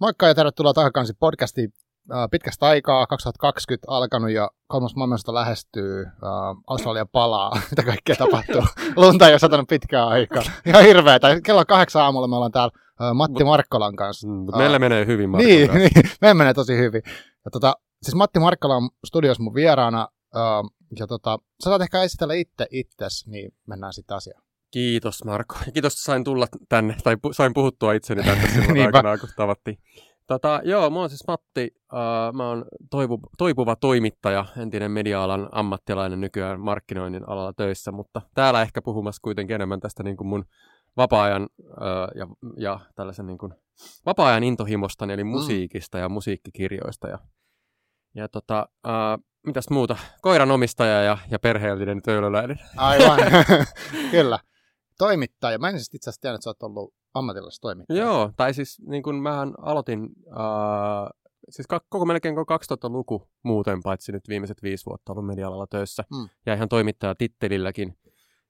Moikka ja tervetuloa Takakansi podcastiin. Äh, pitkästä aikaa, 2020 alkanut ja kolmas maailmasta lähestyy, äh, Australia palaa, mitä kaikkea tapahtuu. Lunta ei ole satanut pitkään aikaa. Ihan hirveetä. Kello kahdeksan aamulla me ollaan täällä äh, Matti Markkolan kanssa. Mm, mutta meillä menee hyvin Niin, kanssa. niin, meillä menee tosi hyvin. Ja tota, siis Matti Markkola on studiossa mun vieraana, äh, ja tota, sä saat ehkä esitellä itse itses, niin mennään sitten asiaan. Kiitos Marko. Ja Kiitos, että sain tulla tänne, tai pu- sain puhuttua itseni tänne silloin aikanaan, kun tavattiin. Tota, joo, mä oon siis Matti. Uh, mä oon toivu, toipuva toimittaja, entinen media-alan ammattilainen nykyään markkinoinnin alalla töissä, mutta täällä ehkä puhumassa kuitenkin enemmän tästä niin kuin mun vapaa-ajan uh, ja, ja tällaisen niin kuin vapaa-ajan intohimostani, eli musiikista ja musiikkikirjoista. Ja, ja tota, uh, mitäs muuta? Koiran omistaja ja, ja perheellinen töölöläinen. Aivan, kyllä. Toimittaja. Mä en siis itse asiassa tiedä, että sä oot ollut ammatillisessa toimittaja. Joo, tai siis niin kuin mähän aloitin, äh, siis koko melkein koko 2000-luku muuten, paitsi nyt viimeiset viisi vuotta ollut media-alalla töissä. Mm. Ja ihan toimittaja tittelilläkin.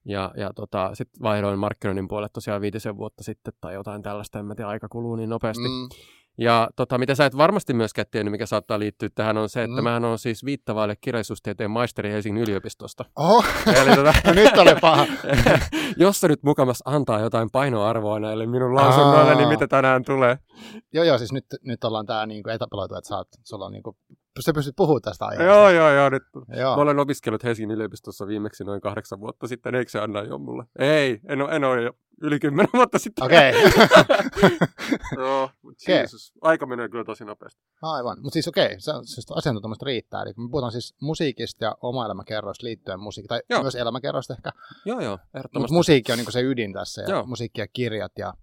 Ja, ja tota, sitten vaihdoin markkinoinnin puolelle tosiaan viitisen vuotta sitten tai jotain tällaista, en mä tiedä, aika kuluu niin nopeasti. Mm. Ja tota, mitä sä et varmasti myöskään tiennyt, mikä saattaa liittyä tähän, on se, että Mm. mähän on siis viittavaille kirjallisuustieteen maisteri Helsingin yliopistosta. Oho, Eli tota, no nyt oli paha. jos se nyt mukamas antaa jotain painoarvoa näille minun lausunnoille, niin mitä tänään tulee? Joo, joo, siis nyt, nyt ollaan tää niinku etapeloitu, että sä oot, sulla on niinku, sä pystyt puhumaan tästä aiheesta. Joo, joo, joo. Nyt joo. Mä olen opiskellut Helsingin yliopistossa viimeksi noin kahdeksan vuotta sitten. Eikö se anna jo mulle? Ei, en ole, en ole jo yli kymmenen vuotta sitten. Okei, Joo, mutta Okei. Jeesus, aika menee kyllä tosi nopeasti. aivan. Mutta siis okei, se, siis asiantuntemusta riittää. Eli me puhutaan siis musiikista ja oma elämäkerroista liittyen musiikkiin, tai Joo. myös elämäkerroista ehkä. Joo, joo, Mutta ehdottomasti. musiikki on niinku se ydin tässä, ja Joo. musiikki ja kirjat. Ja,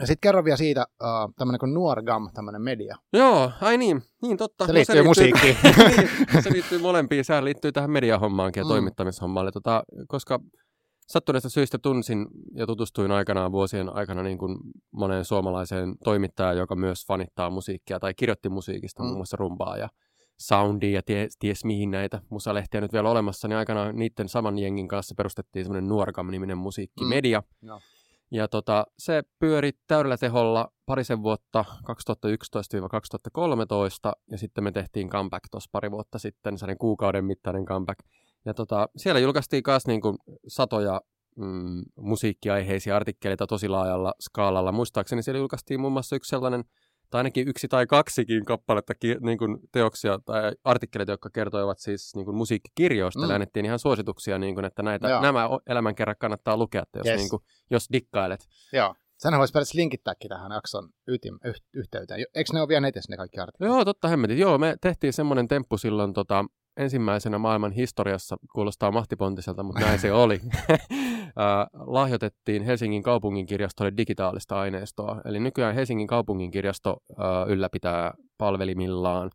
ja sitten kerro vielä siitä, uh, tämmöinen kuin Nuorgam, tämmöinen media. Joo, ai niin, niin totta. Se liittyy musiikkiin. niin, se liittyy molempiin. Sehän liittyy tähän mediahommaankin ja Mm. mm. toimittamishommaan. Tota, koska sattuneesta syystä tunsin ja tutustuin aikanaan vuosien aikana niin kuin moneen suomalaiseen toimittajaan, joka myös fanittaa musiikkia tai kirjoitti musiikista, Mm. muun muassa rumbaa ja soundia ja ties, ties mihin näitä musalehtiä nyt vielä olemassa, niin aikanaan niiden saman jengin kanssa perustettiin semmoinen Nuorgam-niminen musiikkimedia. Mm. Joo. Ja tota, se pyöri täydellä teholla parisen vuotta 2011-2013 ja sitten me tehtiin comeback tuossa pari vuotta sitten, sellainen kuukauden mittainen comeback. Ja tota, siellä julkaistiin myös niinku satoja mm, musiikkiaiheisia artikkeleita tosi laajalla skaalalla. Muistaakseni siellä julkaistiin muun muassa yksi sellainen, tai ainakin yksi tai kaksikin kappaletta ki- niin kuin teoksia tai artikkeleita, jotka kertoivat siis niin kuin musiikkikirjoista. Mm. Annettiin ihan suosituksia, niin kuin, että näitä, Joo. nämä elämänkerrat kannattaa lukea, että jos, Yes. niin kuin, jos dikkailet. Joo. Senhän voisi periaatteessa linkittääkin tähän jakson ytim, yh, yhteyteen. Eikö ne ole vielä netissä ne kaikki artikkelit? Joo, totta hemmetin. Joo, me tehtiin semmoinen temppu silloin tota, ensimmäisenä maailman historiassa, kuulostaa mahtipontiselta, mutta näin se oli. Lahjoitettiin Helsingin kaupunginkirjastolle digitaalista aineistoa. Eli nykyään Helsingin kaupunginkirjasto äh, ylläpitää palvelimillaan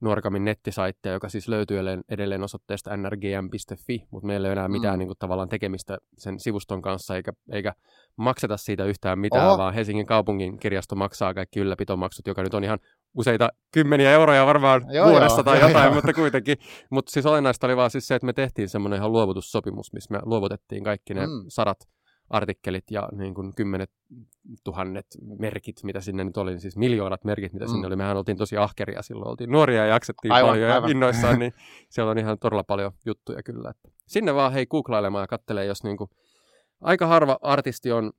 Nuorkamin nettisaittia, joka siis löytyy edelleen- edelleen osoitteesta nrgm.fi, mutta meillä ei ole enää mitään Mm. niin kuin, tavallaan tekemistä sen sivuston kanssa, eikä, eikä makseta siitä yhtään mitään, Oho. vaan Helsingin kaupungin kirjasto maksaa kaikki ylläpitomaksut, joka nyt on ihan useita kymmeniä euroja varmaan Joo, vuodessa joo, tai joo, jotain, joo. mutta kuitenkin. Mutta siis olennaista oli vaan siis se, että me tehtiin semmoinen ihan luovutussopimus, missä me luovutettiin kaikki ne Mm. sadat artikkelit ja niin kuin kymmenet tuhannet merkit, mitä sinne nyt oli, siis miljoonat merkit, mitä Mm. sinne oli. Mehän oltiin tosi ahkeria silloin, oltiin nuoria ja jaksettiin Aivan, paljon aivan. ja innoissaan, niin siellä on ihan todella paljon juttuja kyllä. Että sinne vaan hei googlailemaan ja kattelee, jos niin kuin, aika harva artisti on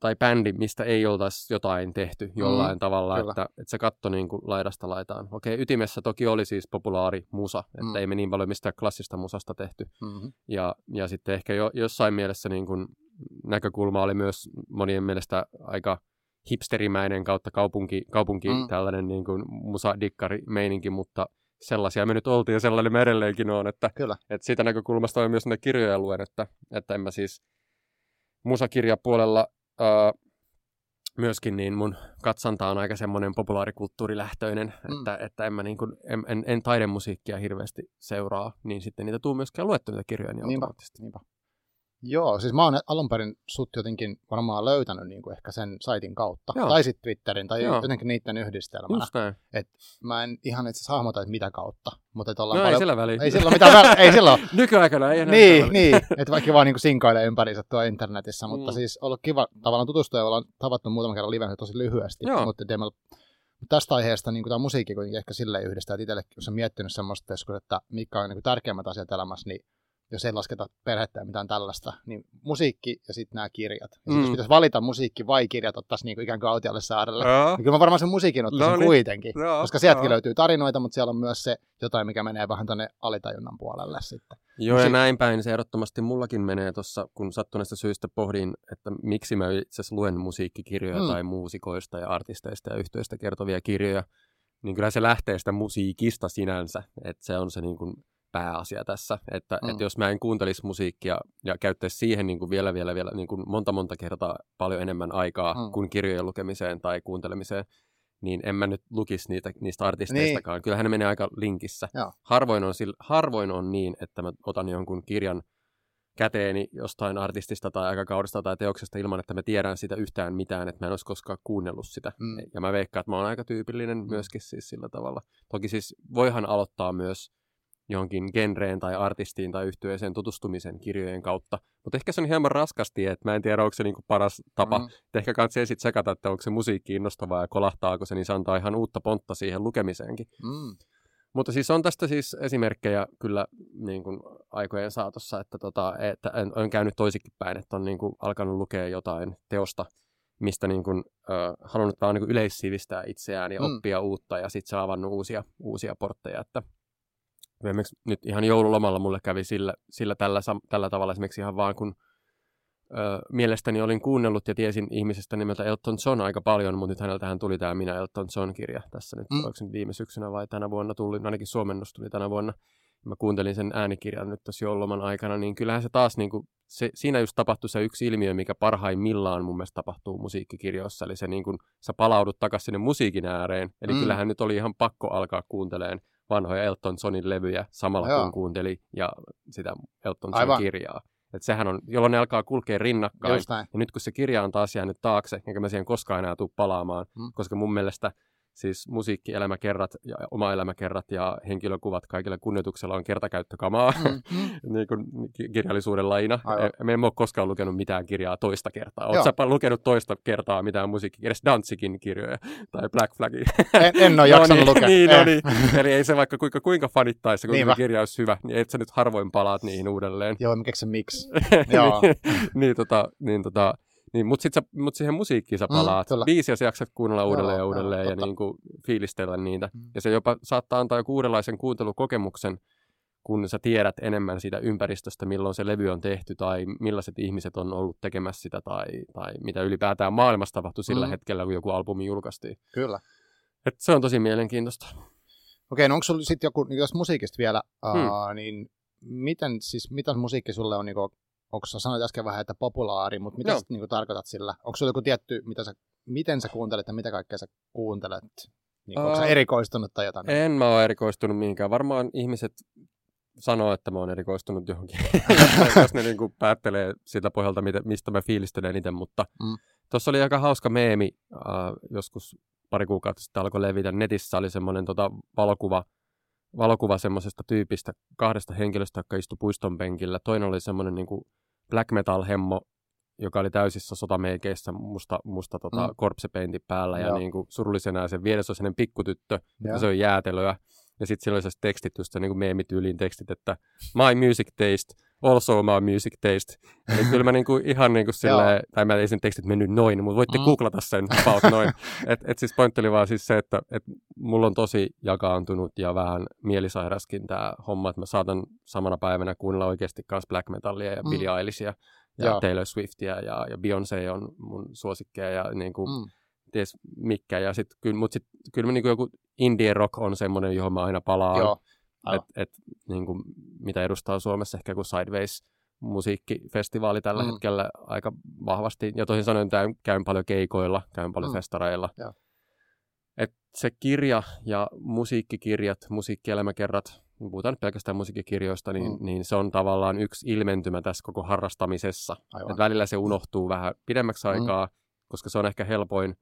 tai bändi, mistä ei oltaisi jotain tehty jollain Mm, tavalla, kyllä. että, että se katto niin kuin laidasta laitaan. Okei, ytimessä toki oli siis populaari musa, että Mm. ei me niin paljon mistään klassista musasta tehty. Mm-hmm. Ja, ja sitten ehkä jo, jossain mielessä niin kuin näkökulma oli myös monien mielestä aika hipsterimäinen kautta kaupunki, kaupunki Mm. tällainen niin kuin musadikkari meininki, mutta sellaisia me nyt oltiin ja sellainen me edelleenkin on, että, Kyllä. että siitä näkökulmasta on myös näitä kirjoja luen, että, että en mä siis musakirjapuolella ää, myöskin niin mun katsanta on aika semmoinen populaarikulttuurilähtöinen, mm. että, että en, mä niin kuin, en, en, en taidemusiikkia hirveästi seuraa, niin sitten niitä tuu myöskään luettu niitä kirjoja niin Niinpä. automaattisesti. Niinpä. Joo, siis mä oon alun perin sut jotenkin varmaan löytänyt niin kuin ehkä sen saitin kautta. Joo. Tai sitten Twitterin, tai Joo. jotenkin niiden yhdistelmänä. Just näin. Mä en ihan itse hahmota, että mitä kautta. Mutta että ollaan No ei paljon... sillä väliä. ei sillä mitään väliä. Ei silloin. Nykyaikana ei enää niin, niin. Että vaikka vaan niin sinkailee ympärinsä tuolla internetissä. Mutta Mm. siis ollut kiva tavallaan tutustua ja ollaan tavattu muutaman kerran livenä tosi lyhyesti. Joo. Mutta ei meillä tästä aiheesta niin tämä musiikki kuitenkin ehkä silleen yhdistää, että itsellekin, jos on miettinyt semmoista, että mikä on niin tärkeimmät asiat elämässä, niin jos ei lasketa perhettä ja mitään tällaista, niin musiikki ja sitten nämä kirjat. Ja mm. jos pitäisi valita musiikki vai kirjat, ottaisi niin ikään kuin autialle saarelle, Joo. niin kyllä mä varmaan sen musiikin ottaisin No niin. kuitenkin. Joo, koska sieltäkin joo. löytyy tarinoita, mutta siellä on myös se jotain, mikä menee vähän tuonne alitajunnan puolelle sitten. Joo, ja näin päin se ehdottomasti mullakin menee tuossa, kun sattuneesta syystä pohdin, että miksi mä itse asiassa luen musiikkikirjoja Mm. mm. tai muusikoista ja artisteista ja yhtiöistä kertovia kirjoja, niin kyllä se lähtee sitä musiikista sinänsä, että se on se niin kuin pääasia tässä, että, Mm. mm. että jos mä en kuuntelisi musiikkia ja käyttäisi siihen niin kuin vielä, vielä, vielä niin kuin monta, monta kertaa paljon enemmän aikaa Mm. mm. kuin kirjojen lukemiseen tai kuuntelemiseen, niin en mä nyt lukisi niitä, niistä artisteistakaan. Niin. Kyllähän ne menee aika linkissä. Joo. Harvoin on, sillä, harvoin on niin, että mä otan jonkun kirjan käteeni jostain artistista tai aikakaudesta tai teoksesta ilman, että mä tiedän sitä yhtään mitään, että mä en olisi koskaan kuunnellut sitä. Mm. Ja mä veikkaan, että mä oon aika tyypillinen myöskin siis sillä tavalla. Toki siis voihan aloittaa myös johonkin genreen tai artistiin tai yhtyeeseen tutustumisen kirjojen kautta. Mutta ehkä se on hieman raskasti, että mä en tiedä, onko se niinku paras tapa. Mm. Mm. Ehkä kannattaa ensin tsekata, että onko se musiikki innostavaa ja kolahtaako se, niin se antaa ihan uutta pontta siihen lukemiseenkin. Mm. Mutta siis on tästä siis esimerkkejä kyllä niin kuin aikojen saatossa, että, tota, että en, on käynyt toisikin päin, että on niin kuin alkanut lukea jotain teosta, mistä niin kuin, ö, halunnut vaan niin kuin yleissivistää itseään ja Mm. mm. oppia uutta ja sitten se on avannut uusia, uusia portteja. Että esimerkiksi nyt ihan joululomalla mulle kävi sillä, sillä tällä, tällä tavalla esimerkiksi ihan vaan kun ö, mielestäni olin kuunnellut ja tiesin ihmisestä nimeltä Elton John aika paljon, mutta nyt häneltähän tuli tämä Minä Elton John-kirja tässä nyt, Mm. oliko nyt viime syksynä vai tänä vuonna tuli, no ainakin suomennus tuli tänä vuonna. Mä kuuntelin sen äänikirjan nyt tässä joululoman aikana, niin kyllähän se taas niin kuin, se, siinä just tapahtui se yksi ilmiö, mikä parhaimmillaan mun mielestä tapahtuu musiikkikirjoissa, eli se niin kuin, sä palaudut takaisin sinne musiikin ääreen, eli Mm. mm. kyllähän nyt oli ihan pakko alkaa kuunteleen vanhoja Elton Johnin levyjä samalla Joo. kun kuunteli ja sitä Elton Aivan. John kirjaa. Et sehän on, jolloin ne alkaa kulkea rinnakkain. Ja nyt kun se kirja on taas jäänyt taakse, enkä mä siihen koskaan enää tule palaamaan, Mm. mm. koska mun mielestä siis musiikkielämäkerrat ja oma elämäkerrat ja henkilökuvat kaikilla kunnioituksella on kertakäyttökamaa, Mm. Mm. niin kuin ki- kirjallisuuden laina. Aivan. E- Me emme ole koskaan lukenut mitään kirjaa toista kertaa. Oletko lukenut toista kertaa mitään musiikki, edes Danzikin kirjoja tai Black Flagin? En, en ole jaksanut no niin, lukea. Niin, Eh. no niin. Eli ei se vaikka kuinka, kuinka fanittaisi, kun Niinpä. kirja olisi hyvä, niin et sä nyt harvoin palaat niihin uudelleen. Joo, mä keksin miksi. Joo. niin, niin, tota, niin, tota, niin, mutta mut siihen musiikkiin sä Mm, palaat. Mm, Viisi ja sä jaksat kuunnella uudelleen ja uudelleen ja niin kuin, fiilistellä niitä. Mm. Ja se jopa saattaa antaa joku uudenlaisen kuuntelukokemuksen, kun sä tiedät enemmän siitä ympäristöstä, milloin se levy on tehty tai millaiset ihmiset on ollut tekemässä sitä tai, tai mitä ylipäätään maailmassa tapahtui sillä Mm. hetkellä, kun joku albumi julkaistiin. Kyllä. Et se on tosi mielenkiintoista. Okei, no onko sulla sitten joku, jos musiikista vielä, Hmm. uh, niin miten, siis, mitä musiikki sulle on, niin kuin, onko sä sanoit äsken vähän, että populaari, mutta mitä Joo. sä niin tarkoitat sillä? Onko sulla joku tietty, mitä sä, miten sä kuuntelet ja mitä kaikkea sä kuuntelet? Niin, onko sä erikoistunut tai jotain? En mä ole erikoistunut mihinkään. Varmaan ihmiset sanoo, että mä oon erikoistunut johonkin, jos ne niin kuin päättelee sitä pohjalta, mistä mä fiilistelen itse. Mutta Mm. tuossa oli aika hauska meemi, äh, joskus pari kuukautta sitten alkoi levitä. Netissä oli semmoinen tota, valokuva, valokuva semmoisesta tyypistä, kahdesta henkilöstä, jotka istui puiston penkillä. Toinen oli semmoinen niin kuin black metal hemmo, joka oli täysissä sotameikeissä musta, musta tota, Mm. korpsepeinti päällä ja Joo. niin kuin surullisena ja sen vieressä sellainen pikkutyttö, ja se on jäätelöä. Ja sitten siellä oli sellaiset tekstit, just niin kuin meemityyliin tekstit, että my music taste, also my music taste. Eli kyllä mä niinku ihan niinku silleen, tai mä ei sen tekstit mennyt noin, mutta voitte Mm. googlata sen about noin. Et, et siis pointti oli vaan siis se, että et mulla on tosi jakaantunut ja vähän mielisairaskin tämä homma, että mä saatan samana päivänä kuunnella oikeasti myös black metallia ja Mm. Billie Eilishia ja Joo. Taylor Swiftia ja, ja Beyoncé on mun suosikkeja ja niinku, Mm. ties mikä. Ja sit, kyllä, mut sit, kyllä mä niinku joku indie rock on semmoinen, johon mä aina palaan. Joo. Et, Aivan. et, niin kuin, mitä edustaa Suomessa ehkä kuin Sideways musiikkifestivaali tällä Mm. mm. hetkellä aika vahvasti. Ja toisin sanoen tämän käyn paljon keikoilla, käyn paljon Mm. mm. festareilla. Joo. Et se kirja ja musiikkikirjat, musiikkielämäkerrat, puhutaan nyt pelkästään musiikkikirjoista, niin, Mm. mm. niin se on tavallaan yksi ilmentymä tässä koko harrastamisessa. Aivan. Et välillä se unohtuu vähän pidemmäksi Mm. aikaa, koska se on ehkä helpoin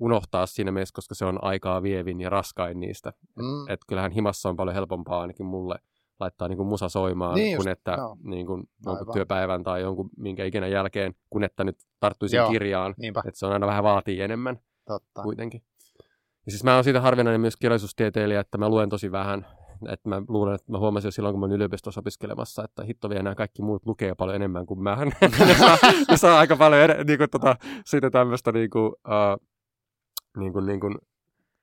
unohtaa siinä mielessä, koska se on aikaa vievin ja raskain niistä. Mm. Et kyllähän himassa on paljon helpompaa ainakin mulle laittaa niin kuin musa soimaan, Niin niin just, kun että joo. niin kuin jonkun työpäivän tai jonkun minkä ikinä jälkeen, kun että nyt tarttuisin Joo. kirjaan. Niinpä, Että se on aina vähän vaatii enemmän totta. kuitenkin. Ja siis mä oon siitä harvinainen myös kirjallisuustieteilijä, että mä luen tosi vähän. Että mä luulen, että mä huomasin jo silloin, kun mä olin yliopistossa opiskelemassa, että hitto vielä nämä kaikki muut lukee paljon enemmän kuin mä. ne, saa, ne saa aika paljon ed- niin kuin, tota, siitä tämmöistä niin kuin, uh, niin kuin, niin kuin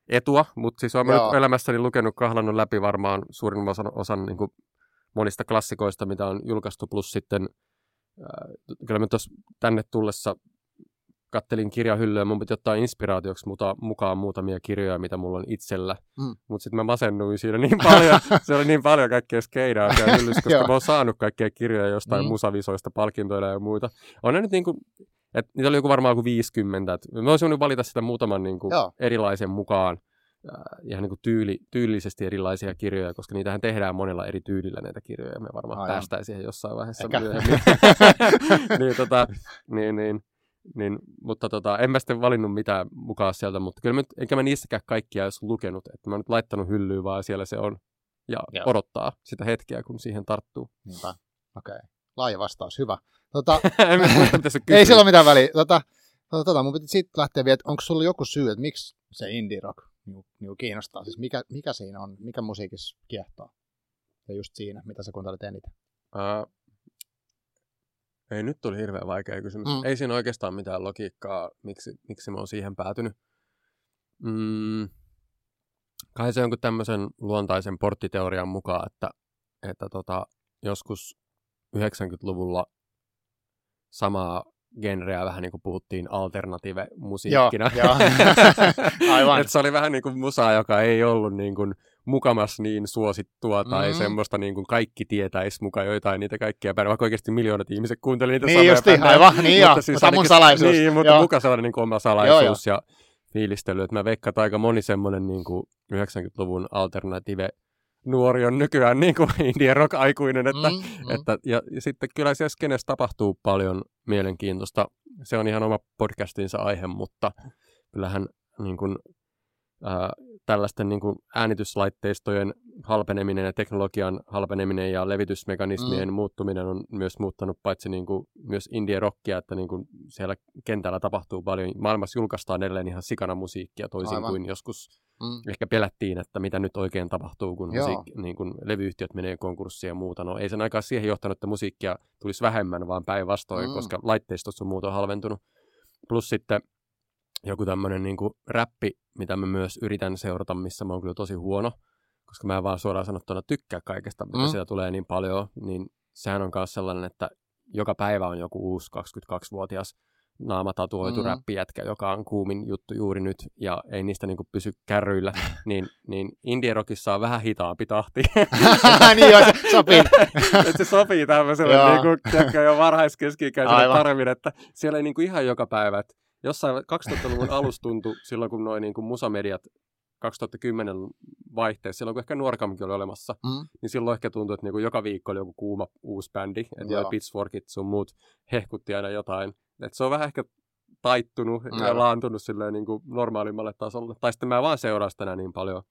etua, mutta siis olen nyt elämässäni lukenut kahlannut läpi varmaan suurin osan, osan niin kuin monista klassikoista, mitä on julkaistu, plus sitten äh, kyllä mä tuossa tänne tullessa kattelin kirjahyllyä, mun piti ottaa inspiraatioksi muta, mukaan muutamia kirjoja, mitä mulla on itsellä. Mm. Mutta sitten mä masennuin siinä niin paljon, se oli niin paljon kaikkea skeidaa siellä hyllyssä, koska mä oon saanut kaikkea kirjoja jostain mm. musavisoista palkintoilla ja muita. On ne nyt niin kuin, et niitä oli joku varmaan joku 50. Et mä olisin valita sitä muutaman niin kuin erilaisen mukaan ihan niin kuin tyyli, tyylisesti erilaisia kirjoja, koska niitähän tehdään monella eri tyylillä näitä kirjoja. Me varmaan Aivan. päästään siihen jossain vaiheessa Eikä. myöhemmin. niin, tota, niin, niin, niin, mutta tota, en mä sitten valinnut mitään mukaan sieltä, mutta kyllä mä, enkä mä niistäkään kaikkia edes lukenut. Että mä oon nyt laittanut hyllyyn, vaan siellä se on ja Joo. odottaa sitä hetkeä, kun siihen tarttuu. Niinpä. Okei. Okay. Laaja vastaus, hyvä. Tota, ei sillä ole mitään väliä. Tota, tota, tota, mun piti siitä lähteä vielä, että onko sulla joku syy, että miksi se indie rock niin, niin kiinnostaa? Siis mikä, mikä siinä on, mikä musiikissa kiehtoo? Ja just siinä, mitä sä kuuntelet eniten? Uh, ei, nyt tuli hirveän vaikea kysymys. Mm. Ei siinä oikeastaan mitään logiikkaa, miksi, miksi mä oon siihen päätynyt. Mm, kai se jonkun tämmöisen luontaisen porttiteorian mukaan, että, että tota, joskus 90-luvulla samaa genreä vähän niin kuin puhuttiin alternative-musiikkina. Joo, joo. Aivan. Et se oli vähän niin kuin musaa, joka ei ollut niin kuin mukamas niin suosittua tai mm. semmoista niin kuin kaikki tietäisi mukaan joitain niitä kaikkia päivänä, vaikka oikeasti miljoonat ihmiset kuuntelivat niitä niin justi, aivan, niin joo, siis mutta mun salaisuus. Niin, mutta joo. muka sellainen niin kuin oma salaisuus joo, ja fiilistely, että mä veikkaan, että aika moni semmoinen niin kuin 90-luvun alternative nuori on nykyään niin kuin indie rock aikuinen, että, mm, mm. että ja, ja, sitten kyllä siellä skenessä tapahtuu paljon mielenkiintoista. Se on ihan oma podcastinsa aihe, mutta kyllähän niin kuin, ää, tällaisten niin kuin äänityslaitteistojen halpeneminen ja teknologian halpeneminen ja levitysmekanismien mm. muuttuminen on myös muuttanut paitsi niin kuin, myös indie rockia, että niin kuin siellä kentällä tapahtuu paljon. Maailmassa julkaistaan edelleen ihan sikana musiikkia toisin Aivan. kuin joskus mm. ehkä pelättiin, että mitä nyt oikein tapahtuu, kun, musiik- niin kun levyyhtiöt menee konkurssiin ja muuta. No ei sen aikaa siihen johtanut, että musiikkia tulisi vähemmän, vaan päinvastoin, mm. koska laitteistot on muuta halventunut. Plus sitten joku tämmöinen niin räppi, mitä mä myös yritän seurata, missä mä oon kyllä tosi huono, koska mä en vaan suoraan sanottuna tykkää kaikesta, mitä mm. siellä tulee niin paljon, niin sehän on myös sellainen, että joka päivä on joku uusi 22-vuotias naamatatuoitu mm. räppijätkä, joka on kuumin juttu juuri nyt ja ei niistä niinku pysy kärryillä, niin, niin indie rockissa on vähän hitaampi tahti. niin joo, se sopii. että se sopii tämmöiselle niinku, jo varhaiskeski-ikäiselle paremmin, että siellä ei niinku ihan joka päivä, että jossain 2000-luvun alussa tuntui silloin, kun noin niin musamediat 2010 vaihteessa, silloin kun ehkä Nuorkamkin oli olemassa, mm. niin silloin ehkä tuntui, että niinku joka viikko oli joku kuuma uusi bändi, että Pitchforkit sun muut hehkutti aina jotain. Et se on vähän ehkä taittunut no. ja laantunut silleen niin kuin normaalimmalle tasolle. Tai sitten mä vaan seuraan sitä niin paljon.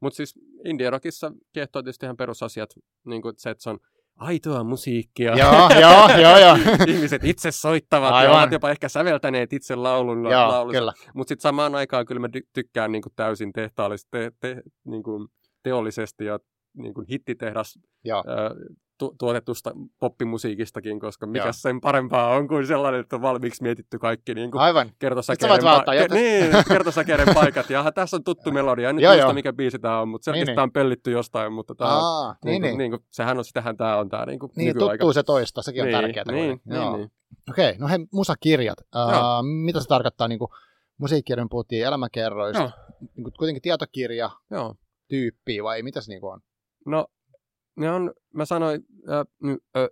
Mutta siis indie rockissa kiehtoo tietysti ihan perusasiat, niin kuin se, että se on aitoa musiikkia. Joo, joo, joo, joo. Ihmiset itse soittavat Aivan. ja ovat jopa ehkä säveltäneet itse laulun joo, Mutta sitten samaan aikaan kyllä mä tykkään niin kuin täysin tehtaallisesti, te, te, niin kuin teollisesti ja niin kuin hittitehdas Joo. Ää, tu- tuotetusta poppimusiikistakin, koska mikä Joo. sen parempaa on kuin sellainen, että on valmiiksi mietitty kaikki niin kuin Aivan. kertosäkeiden, pa- niin, kertosäkeiden paikat. Ja tässä on tuttu melodia. En nyt muista, mikä biisi tämä on, mutta selkeästi niin, niin. on pellitty jostain. Mutta tämä Aa, on, niin, niin, niin. Niin, sehän on, sitähän tämä on tämä niin kuin Niin, tuttuu se toista, sekin on niin, tärkeää. Niin, niin, niin. Okei, okay, no hei, musakirjat. Uh, mitä se tarkoittaa? Niin kuin, musiikkirjan puhuttiin elämäkerroista. Niin kuin, kuitenkin tietokirja Joo. tyyppiä vai mitä se niin kuin on? No ne on, mä sanoin, äh, äh,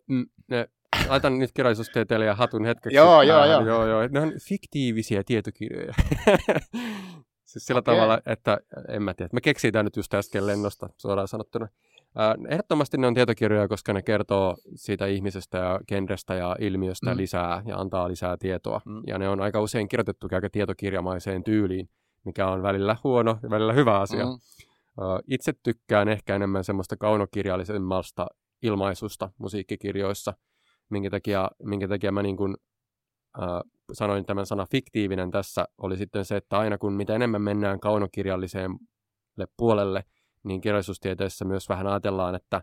ne, laitan nyt kirjallisuustieteilijä hatun hetkeksi. joo, joo, joo. joo, joo. Ne on fiktiivisiä tietokirjoja. siis sillä okay. tavalla, että en mä tiedä, me keksitään nyt just äsken lennosta suoraan sanottuna. Äh, ehdottomasti ne on tietokirjoja, koska ne kertoo siitä ihmisestä ja genrestä ja ilmiöstä mm. lisää ja antaa lisää tietoa. Mm. Ja ne on aika usein kirjoitettu aika tietokirjamaiseen tyyliin, mikä on välillä huono ja välillä hyvä asia. Mm. Itse tykkään ehkä enemmän semmoista kaunokirjallisemmasta ilmaisusta musiikkikirjoissa, minkä takia, minkä takia mä niin kuin, äh, sanoin tämän sana fiktiivinen tässä, oli sitten se, että aina kun mitä enemmän mennään kaunokirjalliseen puolelle, niin kirjallisuustieteessä myös vähän ajatellaan, että,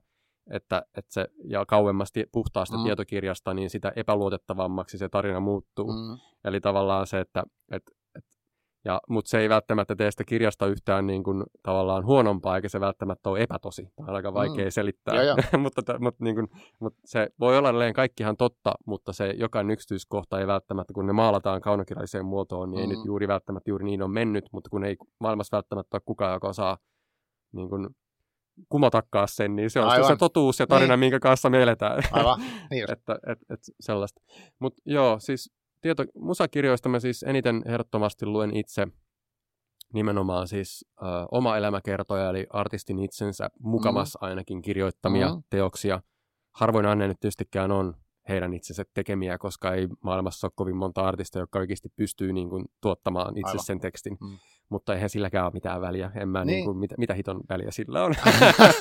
että, että se, ja kauemmasti puhtaasta mm. tietokirjasta, niin sitä epäluotettavammaksi se tarina muuttuu. Mm. Eli tavallaan se, että, että ja, mutta se ei välttämättä tee sitä kirjasta yhtään niin kuin, tavallaan huonompaa, eikä se välttämättä ole epätosi. Tämä on aika mm. vaikea mm. selittää. Ja, ja. mutta, mutta, niin kuin, mutta se voi olla edelleen kaikkihan totta, mutta se jokainen yksityiskohta ei välttämättä, kun ne maalataan kaunokirjalliseen muotoon, niin mm. ei nyt juuri välttämättä juuri niin on mennyt, mutta kun ei maailmassa välttämättä ole kukaan, joka osaa niin kuin, kumotakkaa sen, niin se on Aivan. se totuus ja tarina, niin. minkä kanssa me eletään. Aivan, niin että, et, et, sellaista. Mutta joo, siis tieto, musakirjoista mä siis eniten ehdottomasti luen itse nimenomaan siis ö, oma elämäkertoja, eli artistin itsensä mukamas mm. ainakin kirjoittamia mm. teoksia. Harvoin aina nyt tietystikään on heidän itsensä tekemiä, koska ei maailmassa ole kovin monta artistia, jotka oikeasti pystyy niin kuin, tuottamaan itse Aivan. sen tekstin. Mm. Mutta eihän silläkään ole mitään väliä. En mä, niin. Niin kuin, mitä, mitä hiton väliä sillä on.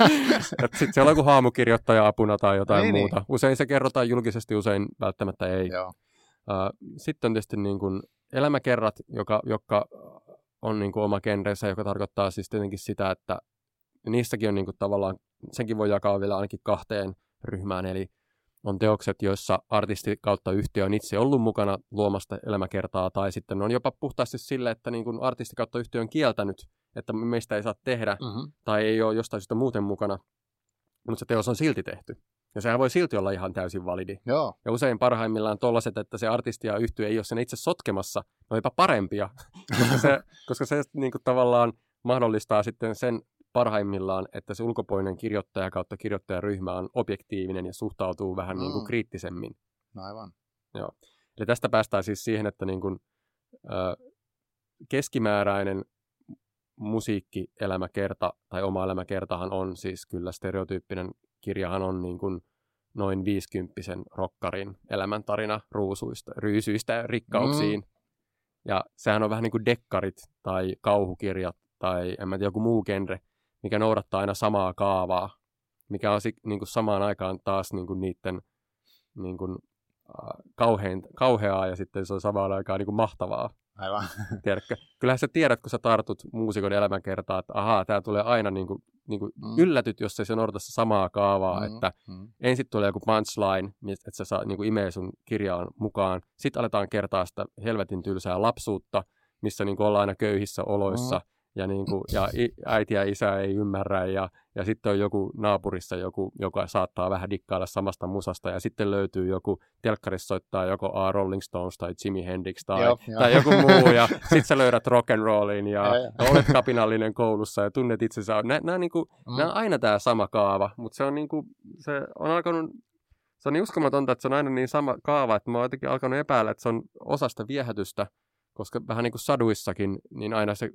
Sitten siellä on joku haamukirjoittaja apuna tai jotain niin, muuta. Niin. Usein se kerrotaan julkisesti, usein välttämättä ei. Joo. Sitten on tietysti niin kuin elämäkerrat, joka, joka on niin kuin oma genrensä, joka tarkoittaa siis tietenkin sitä, että niissäkin on niin kuin tavallaan, senkin voi jakaa vielä ainakin kahteen ryhmään, eli on teokset, joissa artisti kautta yhtiö on itse ollut mukana luomasta elämäkertaa, tai sitten on jopa puhtaasti sille, että niin kuin artisti kautta yhtiö on kieltänyt, että meistä ei saa tehdä, mm-hmm. tai ei ole jostain syystä muuten mukana, mutta se teos on silti tehty. Ja sehän voi silti olla ihan täysin validi. Joo. Ja usein parhaimmillaan tollaset, että se artisti ja yhtiö ei ole sen itse sotkemassa, on jopa parempia, koska se, koska se niin kuin, tavallaan mahdollistaa sitten sen parhaimmillaan, että se ulkopuolinen kirjoittaja kautta kirjoittajaryhmä on objektiivinen ja suhtautuu vähän mm. niin kuin mm. kriittisemmin. No aivan. Joo. Eli tästä päästään siis siihen, että niin kuin, ö, keskimääräinen musiikkielämäkerta tai oma elämäkertahan on siis kyllä stereotyyppinen kirjahan on niin kuin noin viisikymppisen rokkarin elämäntarina ruusuista, ryysyistä rikkauksiin. Mm. Ja sehän on vähän niin kuin dekkarit tai kauhukirjat tai en mä tiedä, joku muu genre, mikä noudattaa aina samaa kaavaa, mikä on niin kuin samaan aikaan taas niin kuin niiden niin kuin, äh, kauhein, kauheaa ja sitten se on samaan aikaan niin kuin mahtavaa. Aivan. Tiedätkö? Kyllähän sä tiedät, kun sä tartut muusikon elämänkertaa, että ahaa, tämä tulee aina niin kuin, niin kuin mm. yllätyt, jos ei se noudata samaa kaavaa, mm. että mm. ensin tulee joku punchline, että se saa niin kuin imee sun kirjaan mukaan, sitten aletaan kertaa sitä helvetin tylsää lapsuutta, missä niin kuin ollaan aina köyhissä oloissa, mm ja, niin kuin, ja äiti ja isä ei ymmärrä ja, ja sitten on joku naapurissa joku, joka saattaa vähän dikkailla samasta musasta ja sitten löytyy joku, telkkarissa soittaa joko A. Rolling Stones tai Jimi Hendrix tai, joo, tai joku muu ja sitten sä löydät rock and rollin ja, ja, ja. olet kapinallinen koulussa ja tunnet itsensä. Nämä, niin kuin, mm. nämä on aina tämä sama kaava, mutta se on, niin kuin, se on alkanut se on niin uskomatonta, että se on aina niin sama kaava, että mä oon jotenkin alkanut epäillä, että se on osasta viehätystä, koska vähän niin kuin saduissakin, niin aina se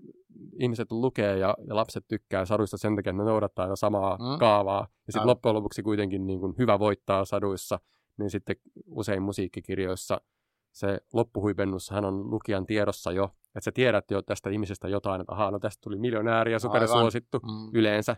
ihmiset lukee ja, ja lapset tykkää saduista sen takia, että ne noudattaa aina samaa mm. kaavaa. Ja sitten loppujen lopuksi kuitenkin niin kuin hyvä voittaa saduissa, niin sitten usein musiikkikirjoissa se loppuhuipennushan on lukijan tiedossa jo, että sä tiedät jo tästä ihmisestä jotain, että ahaa, no tästä tuli miljonääri ja supersuosittu mm. yleensä.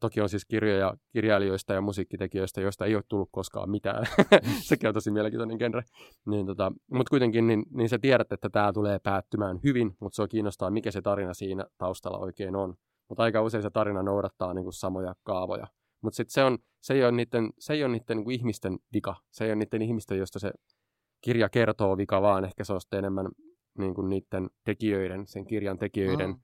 Toki on siis kirjoja kirjailijoista ja musiikkitekijöistä, joista ei ole tullut koskaan mitään. Sekin on tosi mielenkiintoinen genre. Niin, tota, mutta kuitenkin niin, niin sä tiedät, että tämä tulee päättymään hyvin, mutta se on kiinnostaa, mikä se tarina siinä taustalla oikein on. Mutta aika usein se tarina noudattaa niin kuin samoja kaavoja. Mutta sitten se, on, se ei ole niiden, se ei ole niiden niin kuin ihmisten vika. Se ei ole niiden ihmisten, josta se kirja kertoo vika, vaan ehkä se on enemmän niin kuin niiden tekijöiden, sen kirjan tekijöiden, mm.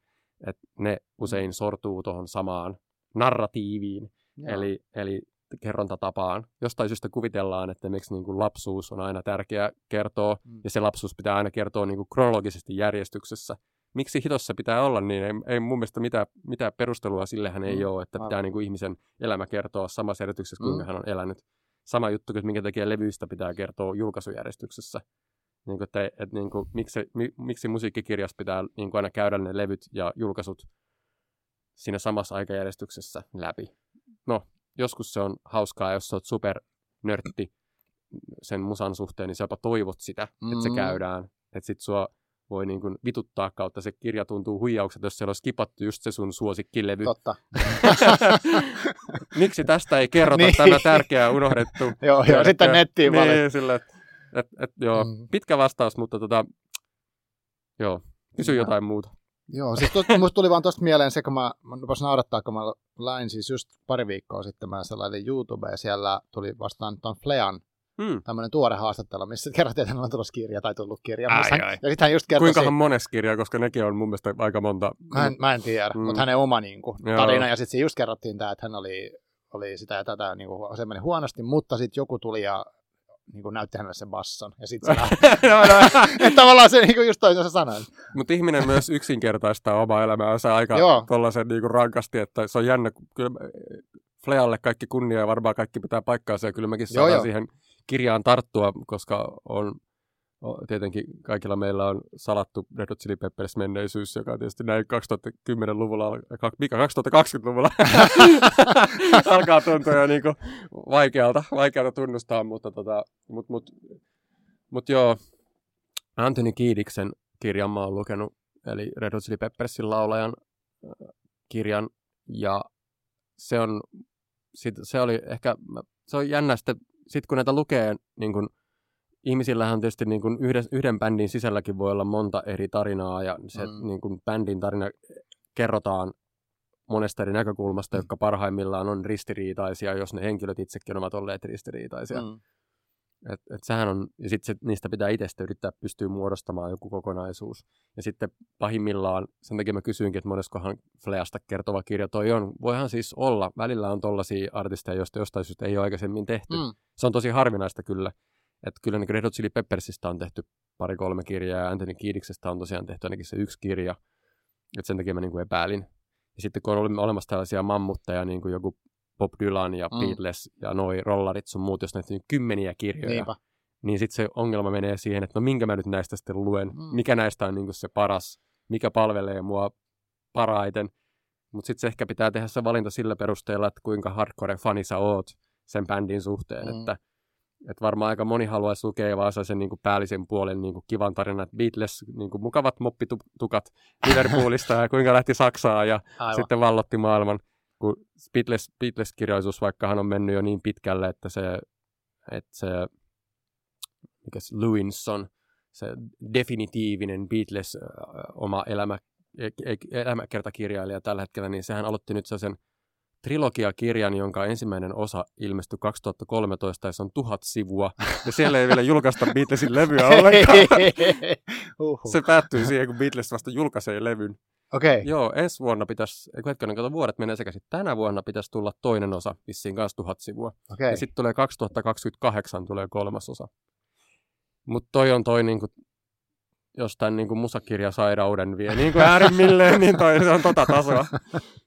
että ne usein sortuu tuohon samaan narratiiviin, eli, eli kerrontatapaan. Jostain syystä kuvitellaan, että miksi niin kuin lapsuus on aina tärkeä kertoa, mm. ja se lapsuus pitää aina kertoa niin kuin kronologisesti järjestyksessä. Miksi hitossa pitää olla niin? Ei, ei mun mielestä mitään, mitään perustelua sillehän ei mm. ole, että pitää niin kuin ihmisen elämä kertoa samassa järjestyksessä, kuinka mm. hän on elänyt. Sama juttu, että minkä takia levyistä pitää kertoa julkaisujärjestyksessä. Niin kuin, että, että, niin kuin, miksi, miksi musiikkikirjassa pitää niin kuin aina käydä ne levyt ja julkaisut siinä samassa aikajärjestyksessä läpi. No, joskus se on hauskaa, jos olet super nörtti sen musan suhteen, niin sä jopa toivot sitä, mm. että se käydään. Että sit sua voi niin kuin vituttaa kautta se kirja tuntuu huijaukset, jos siellä olisi skipattu just se sun suosikkilevy. Totta. Miksi tästä ei kerrota, niin. tämä tärkeää unohdettu. joo, joo, sitten nettiin niin, sillä, että Et, et, joo, Mm. pitkä vastaus, mutta tota, joo, kysy jotain muuta. Joo, siis tuosta, musta tuli vaan tuosta mieleen se, kun mä, mä naurattaa, kun mä läin siis just pari viikkoa sitten, mä sellainen YouTube ja siellä tuli vastaan ton Flean Hmm. tämmöinen tuore haastattelu, missä kerrottiin, että hänellä on tulossa kirja tai tullut kirja. Ai, hän, ai. ja sitten hän just kertoi, Kuinkahan mones kirja, koska nekin on mun mielestä aika monta. mä en, mä en tiedä, Mm. mm. mutta hänen oma niin kuin, tarina, ja sitten just kerrottiin tämä, että hän oli, oli sitä ja tätä, niin kuin, se meni huonosti, mutta sitten joku tuli ja niin kuin, näytti hänelle sen basson, ja sitten se no, no. että tavallaan se niin kuin just toisin sä sanoit. Mutta ihminen myös yksinkertaistaa omaa elämäänsä aika Joo. tollasen niinku rankasti, että se on jännä. Kyllä mä- Flealle kaikki kunnia ja varmaan kaikki pitää paikkaansa ja kyllä mäkin Joo, saadaan joo. siihen kirjaan tarttua, koska on tietenkin kaikilla meillä on salattu Red Hot Chili Peppers menneisyys, joka tietysti näin 2010-luvulla, al- kak- mikä 2020-luvulla alkaa tuntua jo niinku vaikealta, vaikealta tunnustaa, mutta tota, mut, mut, mut joo, Anthony Kiediksen kirjan mä oon lukenut, eli Red Hot Chili Peppersin laulajan äh, kirjan, ja se on, sit, se oli ehkä, se on jännä sitten, sit kun näitä lukee, niin kun, ihmisillähän tietysti niin kun yhden, yhden bändin sisälläkin voi olla monta eri tarinaa, ja se Mm. niin kun bändin tarina kerrotaan monesta eri näkökulmasta, Mm. jotka parhaimmillaan on ristiriitaisia, jos ne henkilöt itsekin ovat olleet ristiriitaisia. Mm. Et, et sehän on, ja sitten niistä pitää itse yrittää pystyä muodostamaan joku kokonaisuus. Ja sitten pahimmillaan, sen takia mä kysyinkin, että moneskohan Fleasta kertova kirja toi on. Voihan siis olla, välillä on tollaisia artisteja, joista jostain syystä ei ole aikaisemmin tehty. Mm. Se on tosi harvinaista kyllä. Että kyllä niin Red Hot Chili Peppersistä on tehty pari-kolme kirjaa, ja Anthony Kiediksestä on tosiaan tehty ainakin se yksi kirja. Et sen takia mä niin kuin epäilin. Ja sitten kun on olemassa tällaisia mammutteja, niin kuin joku Bob Dylan ja Mm. Beatles ja noi rollarit sun muut, jos näitä on kymmeniä kirjoja, Niinpä. niin sitten se ongelma menee siihen, että no minkä mä nyt näistä sitten luen, Mm. mikä näistä on niinku se paras, mikä palvelee mua paraiten. Mutta sitten se ehkä pitää tehdä se valinta sillä perusteella, että kuinka hardcore fani sä oot sen bändin suhteen. Mm. Että, että varmaan aika moni haluaisi lukea vaan sen niinku päällisen puolen niinku kivan tarinan, että Beatles, niinku mukavat moppitukat Liverpoolista ja kuinka lähti Saksaan ja Aivan. sitten vallotti maailman. Kun Beatles, Beatles-kirjallisuus vaikkahan on mennyt jo niin pitkälle, että se, että se mikä se Lewinson, se definitiivinen Beatles oma elämä, e- e- elämäkertakirjailija tällä hetkellä, niin sehän aloitti nyt sen trilogiakirjan, jonka ensimmäinen osa ilmestyi 2013 ja se on tuhat sivua. Ja siellä ei vielä julkaista Beatlesin levyä ollenkaan. Uhuh. Se päättyy siihen, kun Beatles vasta julkaisee levyn. Okei. Joo, ensi vuonna pitäisi, hetken, kato vuodet menee sekaisin. Tänä vuonna pitäisi tulla toinen osa, vissiin kanssa tuhat sivua. Okei. Ja sitten tulee 2028 tulee kolmas osa. Mutta toi on toi niinku, jos tämän niinku musakirjasairauden vie niin kuin äärimmilleen, niin toi se on tota tasoa.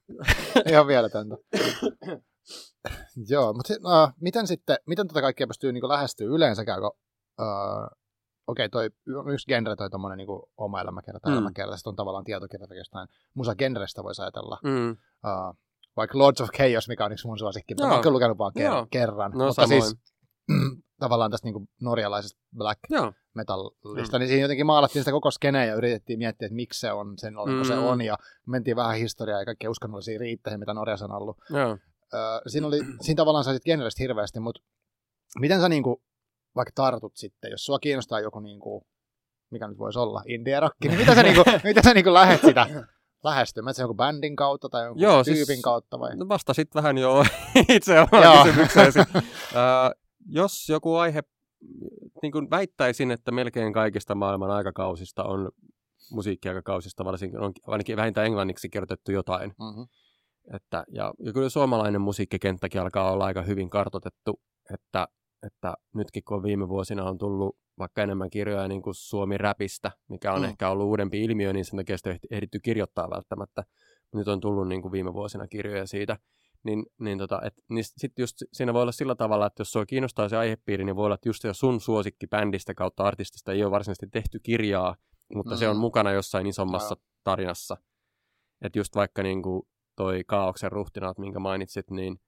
Ihan mieletöntä. Joo, mutta uh, miten sitten, miten tota kaikkea pystyy niinku lähestyä yleensäkään, kun uh, okei, okay, toi yksi genre, toi tommonen niinku oma elämäkerta, Mm. mm. elämäkerta, sitten on tavallaan tietokirja jostain musagenrestä voisi ajatella. Mm. Uh, vaikka Lords of Chaos, mikä on yksi mun suosikki, mutta mä oon kyllä lukenut vaan ker- kerran. No mutta samoin. siis tavallaan tästä niinku norjalaisesta black Joo, metallista, Mm. niin siinä jotenkin maalattiin sitä koko skeneä ja yritettiin miettiä, että miksi se on sen, oliko mm. se on, ja mentiin vähän historiaa ja kaikkia uskonnollisia riittejä, mitä Norjassa on ollut. joo. Öö, siinä, oli, siinä tavallaan sä genrestä hirveästi, mutta miten sä niinku, vaikka tartut sitten, jos sua kiinnostaa joku, niinku, mikä nyt voisi olla, indie rock, niin miten sä, niinku, miten sä niinku lähet sitä lähestymään? Se jonkun bändin kautta tai jonkun Joo, tyypin siis- kautta vai? No vastasit vähän jo itse omaan Joo. kysymykseesi. uh, jos joku aihe, niin kuin väittäisin, että melkein kaikista maailman aikakausista on musiikkiaikakausista, varsinkin on ainakin vähintään englanniksi kirjoitettu jotain. Mm-hmm. Että, ja, ja kyllä suomalainen musiikkikenttäkin alkaa olla aika hyvin kartotettu, että, että nytkin kun viime vuosina on tullut vaikka enemmän kirjoja niin kuin Suomi-räpistä, mikä on Mm. ehkä ollut uudempi ilmiö, niin sen takia sitä ehditty kirjoittaa välttämättä. Nyt on tullut niin kuin viime vuosina kirjoja siitä. Niin, niin, tota, et, niin sitten just siinä voi olla sillä tavalla, että jos sua kiinnostaa se aihepiiri, niin voi olla, että just se sun suosikkibändistä kautta artistista ei ole varsinaisesti tehty kirjaa, mutta mm. se on Mm. mukana jossain isommassa tarinassa. Että just vaikka niin kuin toi Kaauksen ruhtinaat, minkä mainitsit, niin,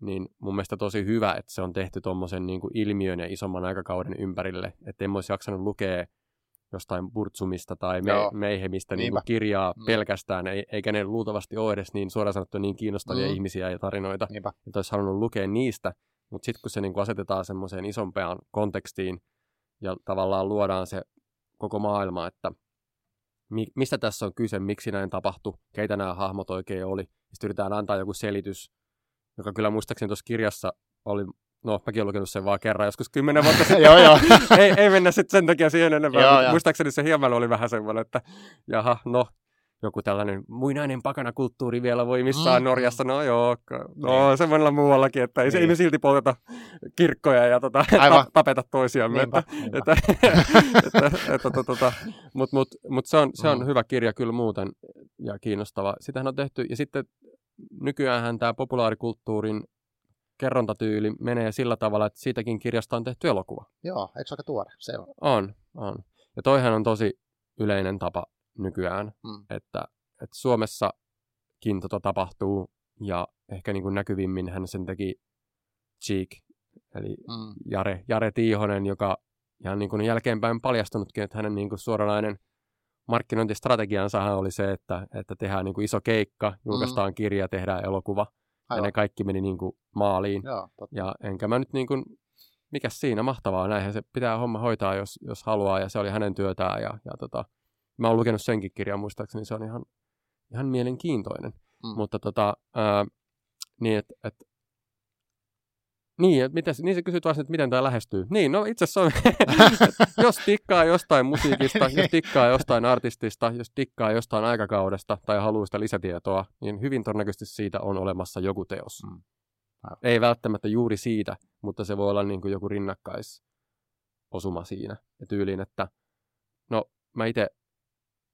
niin mun mielestä tosi hyvä, että se on tehty tuommoisen niin ilmiön ja isomman aikakauden ympärille. Että en olisi jaksanut lukea jostain Burtsumista tai me, Joo. Meihemistä niin kuin kirjaa Mm. pelkästään, ei, eikä ne luultavasti ole edes niin suoraan sanottu niin kiinnostavia mm. ihmisiä ja tarinoita, Niinpä. että olisi halunnut lukea niistä, mutta sitten kun se niin kuin asetetaan semmoiseen isompaan kontekstiin, ja tavallaan luodaan se koko maailma, että mi, mistä tässä on kyse, miksi näin tapahtui, keitä nämä hahmot oikein oli. Sitten yritetään antaa joku selitys, joka kyllä muistaakseni tuossa kirjassa oli, no mäkin olen lukenut sen vaan kerran joskus kymmenen vuotta sitten. joo, joo. ei, ei mennä sitten sen takia siihen enempää. Joo. Muistaakseni se hieman oli vähän semmoinen, että jaha, no, joku tällainen muinainen pakanakulttuuri vielä voimissaan Mm. mm. Norjassa. No joo, no semmoilla muuallakin, että ei, se, ei me Niin. silti polteta kirkkoja ja tota, Aivan. ta- tapeta toisiamme. Niinpä, Että, niinpä. että, että, että, tota, tota, Mutta mut, mut se, on, se on Mm. hyvä kirja kyllä muuten ja kiinnostava. Sitähän on tehty, ja sitten nykyäänhän tämä populaarikulttuurin kerrontatyyli menee sillä tavalla, että siitäkin kirjasta on tehty elokuva. Joo, eikö se aika tuore? Se on. On, on. Ja toihan on tosi yleinen tapa nykyään, Mm. että, että Suomessakin tota tapahtuu, ja ehkä niin kuin näkyvimmin hän sen teki Cheek, eli Mm. Jare, Jare Tiihonen, joka ihan niin kuin jälkeenpäin paljastunutkin, että hänen niin kuin suoranainen markkinointistrategiansa oli se, että, että tehdään niin kuin iso keikka, julkaistaan kirja, tehdään elokuva, ja Aivan. ne kaikki meni niin kuin maaliin. Joo, totta. Ja enkä mä nyt niin kuin, mikä siinä mahtavaa, näinhän se pitää homma hoitaa, jos, jos haluaa, ja se oli hänen työtään, ja, ja tota, mä oon lukenut senkin kirjan muistaakseni, se on ihan, ihan mielenkiintoinen. Mm. Mutta tota, ää, niin, että et, niin, et miten, niin sä kysyt vasta, että miten tämä lähestyy. Niin, no itse asiassa on, jos tikkaa jostain musiikista, jos tikkaa jostain artistista, jos tikkaa jostain aikakaudesta tai haluaa sitä lisätietoa, niin hyvin todennäköisesti siitä on olemassa joku teos. Mm. Ei välttämättä juuri siitä, mutta se voi olla niin kuin joku rinnakkaisosuma siinä. Ja tyyliin, että no mä itse,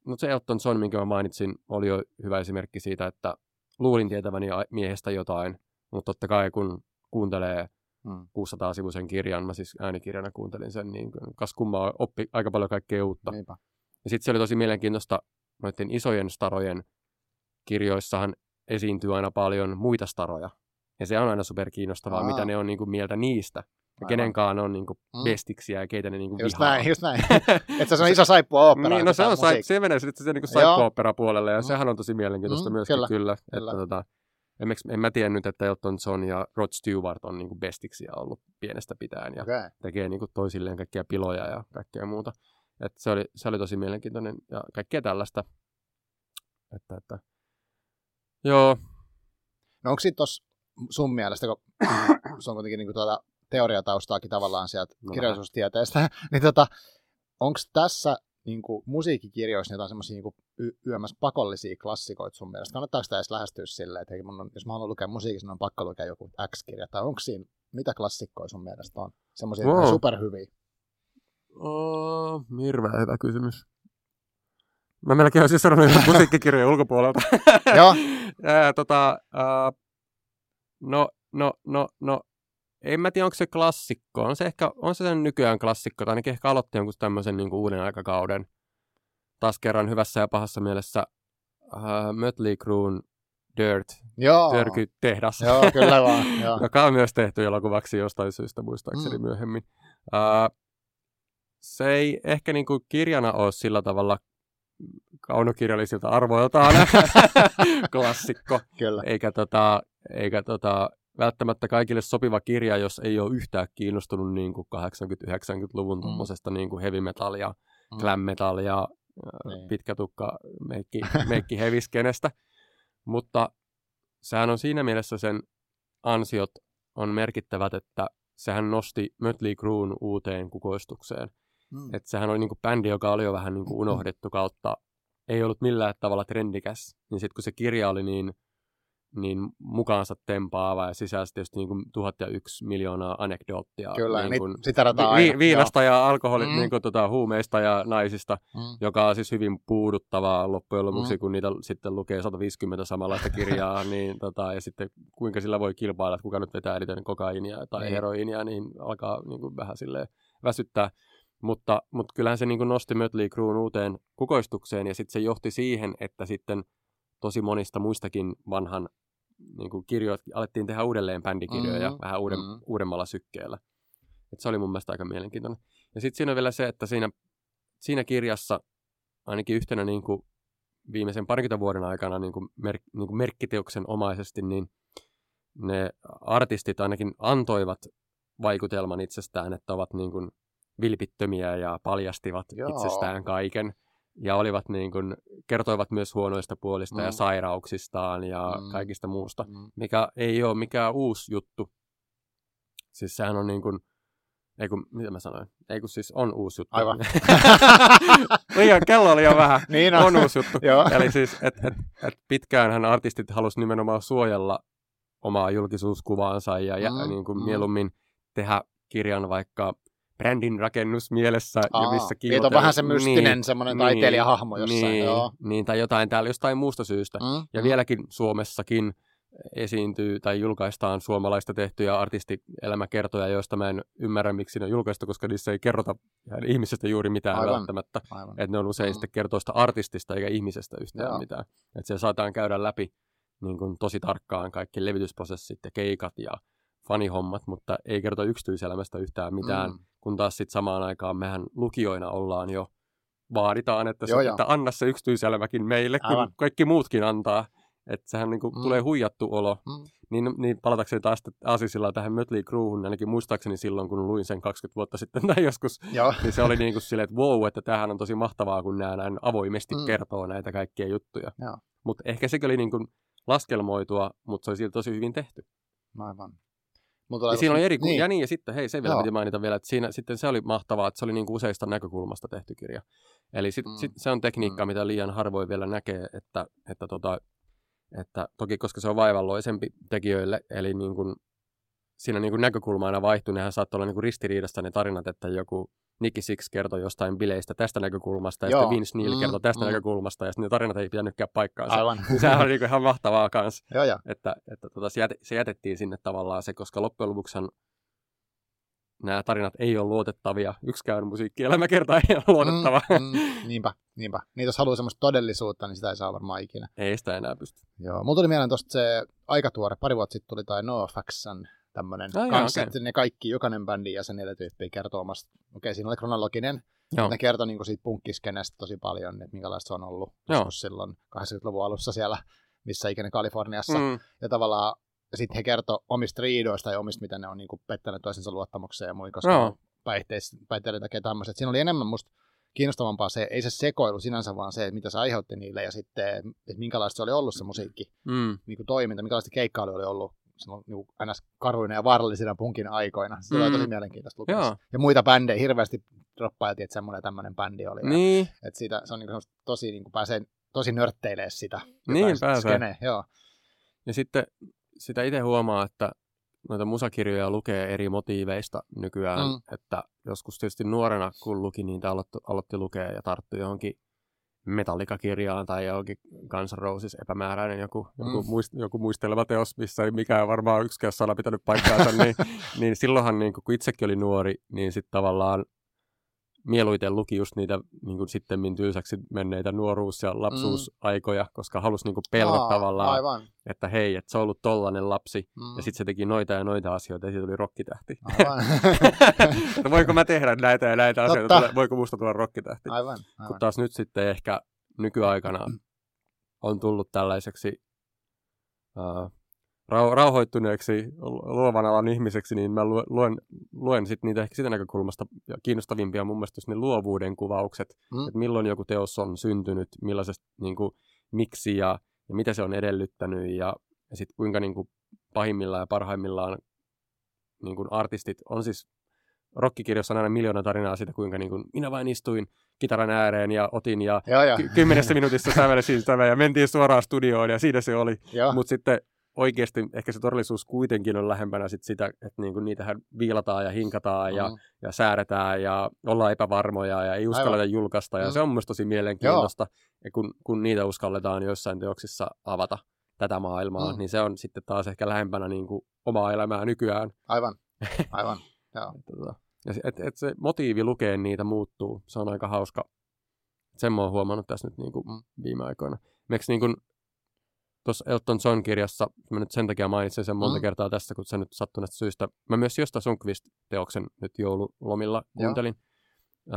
no se Elton John, minkä mä mainitsin, oli jo hyvä esimerkki siitä, että luulin tietäväni miehestä jotain, mutta totta kai kun kuuntelee Mm. 600-sivuisen kirjan, mä siis äänikirjana kuuntelin sen, niin kuin, kas kummaa oppi aika paljon kaikkea uutta. Niinpä. Ja sitten se oli tosi mielenkiintoista, noiden isojen starojen kirjoissahan esiintyy aina paljon muita staroja. Ja se on aina super kiinnostavaa, Aa. mitä ne on niin kuin mieltä niistä. Ja kenenkaan on niin kuin Mm. bestiksiä ja keitä ne niin kuin Just vihaa. näin, just näin. että se on iso saippua opera. Niin, no se, on, sai, se menee sitten se niin Joo. puolelle ja Mm. sehän on tosi mielenkiintoista Mm, myöskin kyllä, kyllä. kyllä. Että, tota, en, en mä tiennyt, että Elton John ja Rod Stewart on niin bestiksiä ollut pienestä pitäen ja Okay. tekee niin kuin toisilleen kaikkia piloja ja kaikkea muuta. Et se, oli, se oli tosi mielenkiintoinen ja kaikkea tällaista. Että, että. Joo, No onko sitten tuossa sun mielestä, kun se on kuitenkin niinku tuota teoriataustaakin tavallaan sieltä No kirjallisuustieteestä, niin tota, onko tässä niinku musiikkikirjoissa jotain semmoisia niinku y- pakollisia klassikoita sun mielestä? Kannattaako sitä edes lähestyä silleen, että hei, mun on, jos mä haluan lukea musiikissa, niin on pakko lukea joku X-kirja, tai onko siinä, mitä klassikkoja sun mielestä on? Semmoisia Wow. superhyviä. Oh, hirveän hyvä kysymys. Mä melkein olisin sanonut musiikkikirjojen ulkopuolelta. Joo. Tota, ää, no, no, no, no, en mä tiedä, onko se klassikko. On se ehkä, on se sen nykyään klassikko, tai ainakin ehkä aloitti jonkun tämmöisen niin uuden aikakauden. Taas kerran hyvässä ja pahassa mielessä ää, Mötley Cruen Dirt, Joo. Törky-tehdas. Joo, kyllä vaan. Joo. joka on myös tehty elokuvaksi jostain syystä muistaakseni Mm. mm. myöhemmin. Uh, se ei ehkä niinku kirjana ole sillä tavalla kaunokirjallisilta arvoiltaan klassikko, Kyllä. eikä, tota, eikä tota, välttämättä kaikille sopiva kirja, jos ei ole yhtään kiinnostunut niin kuin 80-90-luvun Mm. niin kuin heavy metallia, Mm. glam metallia, Niin. niin. pitkä tukka, meikki, meikki heviskenestä. Mutta sehän on siinä mielessä sen ansiot on merkittävät, että sehän nosti Mötley Cruen uuteen kukoistukseen. Mm. Että sehän oli niinku bändi, joka oli jo vähän niinku unohdettu kautta, ei ollut millään tavalla trendikäs. Niin sitten kun se kirja oli niin, niin mukaansa tempaava ja sisälsi tietysti niinku tuhat ja yksi miljoonaa anekdoottia. Kyllä, niin niin kuin, sitä rataa vi- aina. vi- viinasta ja alkoholi, Mm. mm. niin kuin, tota, huumeista ja naisista, Joo. Mm. joka on siis hyvin puuduttavaa loppujen lopuksi, Mm. kun niitä sitten lukee 150 samanlaista kirjaa, niin tota, ja sitten kuinka sillä voi kilpailla, että kuka nyt vetää eniten kokaiinia tai Niin. niin. heroiinia, niin alkaa niin kuin, vähän sille väsyttää. Mutta, mutta kyllähän se niin kuin nosti Mötley Cruen uuteen kukoistukseen, ja sitten se johti siihen, että sitten tosi monista muistakin vanhan niin kuin kirjoit, alettiin tehdä uudelleen bändikirjoja Mhm, vähän uuden, mhm. uudemmalla sykkeellä. Et se oli mun mielestä aika mielenkiintoinen. Ja sitten siinä on vielä se, että siinä, siinä kirjassa ainakin yhtenä niin kuin viimeisen parikymmentä vuoden aikana niin kuin mer, niin kuin merkkiteoksen omaisesti, niin ne artistit ainakin antoivat vaikutelman itsestään, että ovat niin kuin vilpittömiä ja paljastivat Joo. itsestään kaiken. Ja olivat niin kuin, kertoivat myös huonoista puolista Mm. ja sairauksistaan ja Mm. kaikista muusta, Mm. mikä ei ole mikään uusi juttu. Siis sehän on niin kuin, ei kun, mitä mä sanoin? Ei kun siis on uusi juttu. Aivan. liian, kello on liian vähän. Niin On uusi juttu. Eli siis, että et, et pitkäänhän artistit halusivat nimenomaan suojella omaa julkisuuskuvaansa ja, ja Mm, niin kuin mm. mieluummin tehdä kirjan vaikka brändin rakennus mielessä ja Aa, missä niin, on vähän se mystinen niin, semmoinen niin, taiteilijahahmo jossain. Niin, Joo. niin, tai jotain täällä jostain muusta syystä. Mm, Ja mm. vieläkin Suomessakin esiintyy tai julkaistaan suomalaista tehtyjä artistielämäkertoja, joista mä en ymmärrä, miksi ne on julkaistu, koska niissä ei kerrota ihmisestä juuri mitään Aivan. välttämättä. Aivan. Että ne on usein Mm. mm. sitten kertoista artistista eikä ihmisestä yhtään Joo. mitään. Että siellä saataan käydä läpi niin kuin tosi tarkkaan kaikki levitysprosessit ja keikat ja fanihommat, mutta ei kerrota yksityiselämästä yhtään mitään, Mm. kun taas sitten samaan aikaan mehän lukijoina ollaan jo, vaaditaan, että, Joo, se, joo. että anna se yksityiselämäkin meille, kun Aivan. kaikki muutkin antaa. Että sehän niin kuin Mm. tulee huijattu olo. Mm. Niin, niin palatakseni taas Aasisilla tähän Mötley Crewhun, ainakin muistaakseni silloin, kun luin sen 20 vuotta sitten tai joskus, Joo. niin se oli niin kuin silleen, että wow, että tämähän on tosi mahtavaa, kun nämä näin avoimesti Mm. kertoo näitä kaikkia juttuja. Mutta ehkä sekin oli niin kuin laskelmoitua, mutta se oli silti tosi hyvin tehty. Aivan. Mulla tulee Ja siinä oli eri, niin. ja niin, ja sitten, hei, se vielä Joo. piti mainita vielä, että siinä sitten se oli mahtavaa, että se oli niin kuin useista näkökulmasta tehty kirja. Eli sit, Mm. sit se on tekniikka, mm. mitä liian harvoin vielä näkee, että, että, tota, että toki koska se on vaivalloisempi tekijöille, eli niin kuin, siinä niin kuin näkökulma aina vaihtuu, nehän saattaa olla niin kuin ristiriidasta ne tarinat, että joku Nicky Six kertoi jostain bileistä tästä näkökulmasta, ja Joo. sitten Vince Neil Mm, kertoi tästä mm. näkökulmasta, ja sitten ne tarinat ei pitänytkään paikkaansa. Aivan. Sehän on niin kuin ihan mahtavaa kanssa joo, joo. että, että tota, se, jät, se jätettiin sinne tavallaan se, koska loppujen lopuksi nämä tarinat ei ole luotettavia. Yksikään musiikkielämäkerta ei ole luotettava. Mm. Mm, niinpä, niinpä. Niin jos haluaa semmoista todellisuutta, niin sitä ei saa varmaan ikinä. Ei sitä enää pysty. Joo. Mulla tuli mieleen tosta se aika tuore, pari vuotta sitten tuli tai NoFaxan tämmönen Ai jaa, kanssa, että ne kaikki, jokainen bändin jäsen neljä tyyppiä kertoo omasta, okei, siinä oli kronologinen, Joo. ne kertoi niinku siitä punkkiskenestä tosi paljon, että minkälaista se on ollut Joo. silloin 80-luvun alussa siellä, missä ikinä Kaliforniassa. Mm. Ja tavallaan sitten he kertoi omista riidoista ja omista, miten ne on niinku pettäneet toisensa luottamukseen ja muin, koska Joo. päihteiden takia tämmöiset. Siinä oli enemmän musta kiinnostavampaa se, ei se sekoilu sinänsä, vaan se, että mitä se aiheutti niille ja sitten, että minkälaista se oli ollut se musiikki, Mm. niin kuin toiminta, minkälaista keikkailu oli ollut niin ns. karuina ja vaarallisina punkin aikoina. Se oli Mm. tosi mielenkiintoista lukea. Ja muita bändejä hirveästi droppailtiin, että semmoinen tämmöinen bändi oli. Ja, Niin, että siitä, se on niin kuin tosi, niin kuin pääsee tosi nörtteilee sitä. Niin, pääsee. Joo. ja sitten sitä itse huomaa, että noita musakirjoja lukee eri motiiveista nykyään, Mm. että joskus tietysti nuorena kun luki, niitä aloitti, aloitti lukea ja tarttui johonkin metallikakirjaan tai johonkin Guns N' Roses epämääräinen joku, joku, Mm. muist, joku muisteleva teos, missä ei mikään varmaan yksikään sana pitänyt paikkaansa, niin, niin silloinhan niin kun itsekin oli nuori, niin sitten tavallaan mieluiten luki just niitä niin kuin sitten tylsäksi menneitä nuoruus- ja lapsuusaikoja, koska halusi niin kuin pelata Aa, tavallaan, Aivan. että hei, että se on ollut tollanen lapsi, Mm. ja sitten se teki noita ja noita asioita, ja siitä tuli rokkitähti. Aivan. että voiko mä tehdä näitä ja näitä asioita, Totta. tule- voiko musta tulla rokkitähti? aivan. Kun aivan. taas nyt sitten ehkä nykyaikana on tullut tällaiseksi uh, rau- rauhoittuneeksi luovan alan ihmiseksi, niin mä lu- luen, luen sit niitä ehkä sitä näkökulmasta ja kiinnostavimpia mun mielestä ne luovuuden kuvaukset, Mm. että milloin joku teos on syntynyt, millaisesta, niin kuin, miksi ja, ja mitä se on edellyttänyt ja, ja sitten kuinka niin kuin, pahimmillaan ja parhaimmillaan niin kuin artistit on siis rokkikirjassa on aina miljoona tarinaa siitä, kuinka niin kuin, minä vain istuin kitaran ääreen ja otin ja Joo, joo. ky- kymmenessä minuutissa sävelsin sitä ja mentiin suoraan studioon ja siinä se oli. Mutta sitten oikeasti ehkä se todellisuus kuitenkin on lähempänä sit sitä, että niinku niitähän viilataan ja hinkataan ja, Mm. ja säädetään ja ollaan epävarmoja ja ei uskalleta Aivan. julkaista. Ja Mm. se on myös tosi mielenkiintoista, ja kun, kun niitä uskalletaan joissain teoksissa avata tätä maailmaa, Mm. niin se on sitten taas ehkä lähempänä niinku omaa elämää nykyään. Aivan. Aivan. Joo. Tota, Ja se, et, et se motiivi lukea niitä muuttuu. Se on aika hauska. Sen mä oon huomannut tässä nyt niinku Mm. viime aikoina. Miksi niinku tuossa Elton John kirjassa, mä nyt sen takia mainitsen sen monta Mm. kertaa tässä, kun se nyt sattuneesta syystä. Mä myös Josta Sundqvist-teoksen nyt joululomilla kuuntelin. Uh,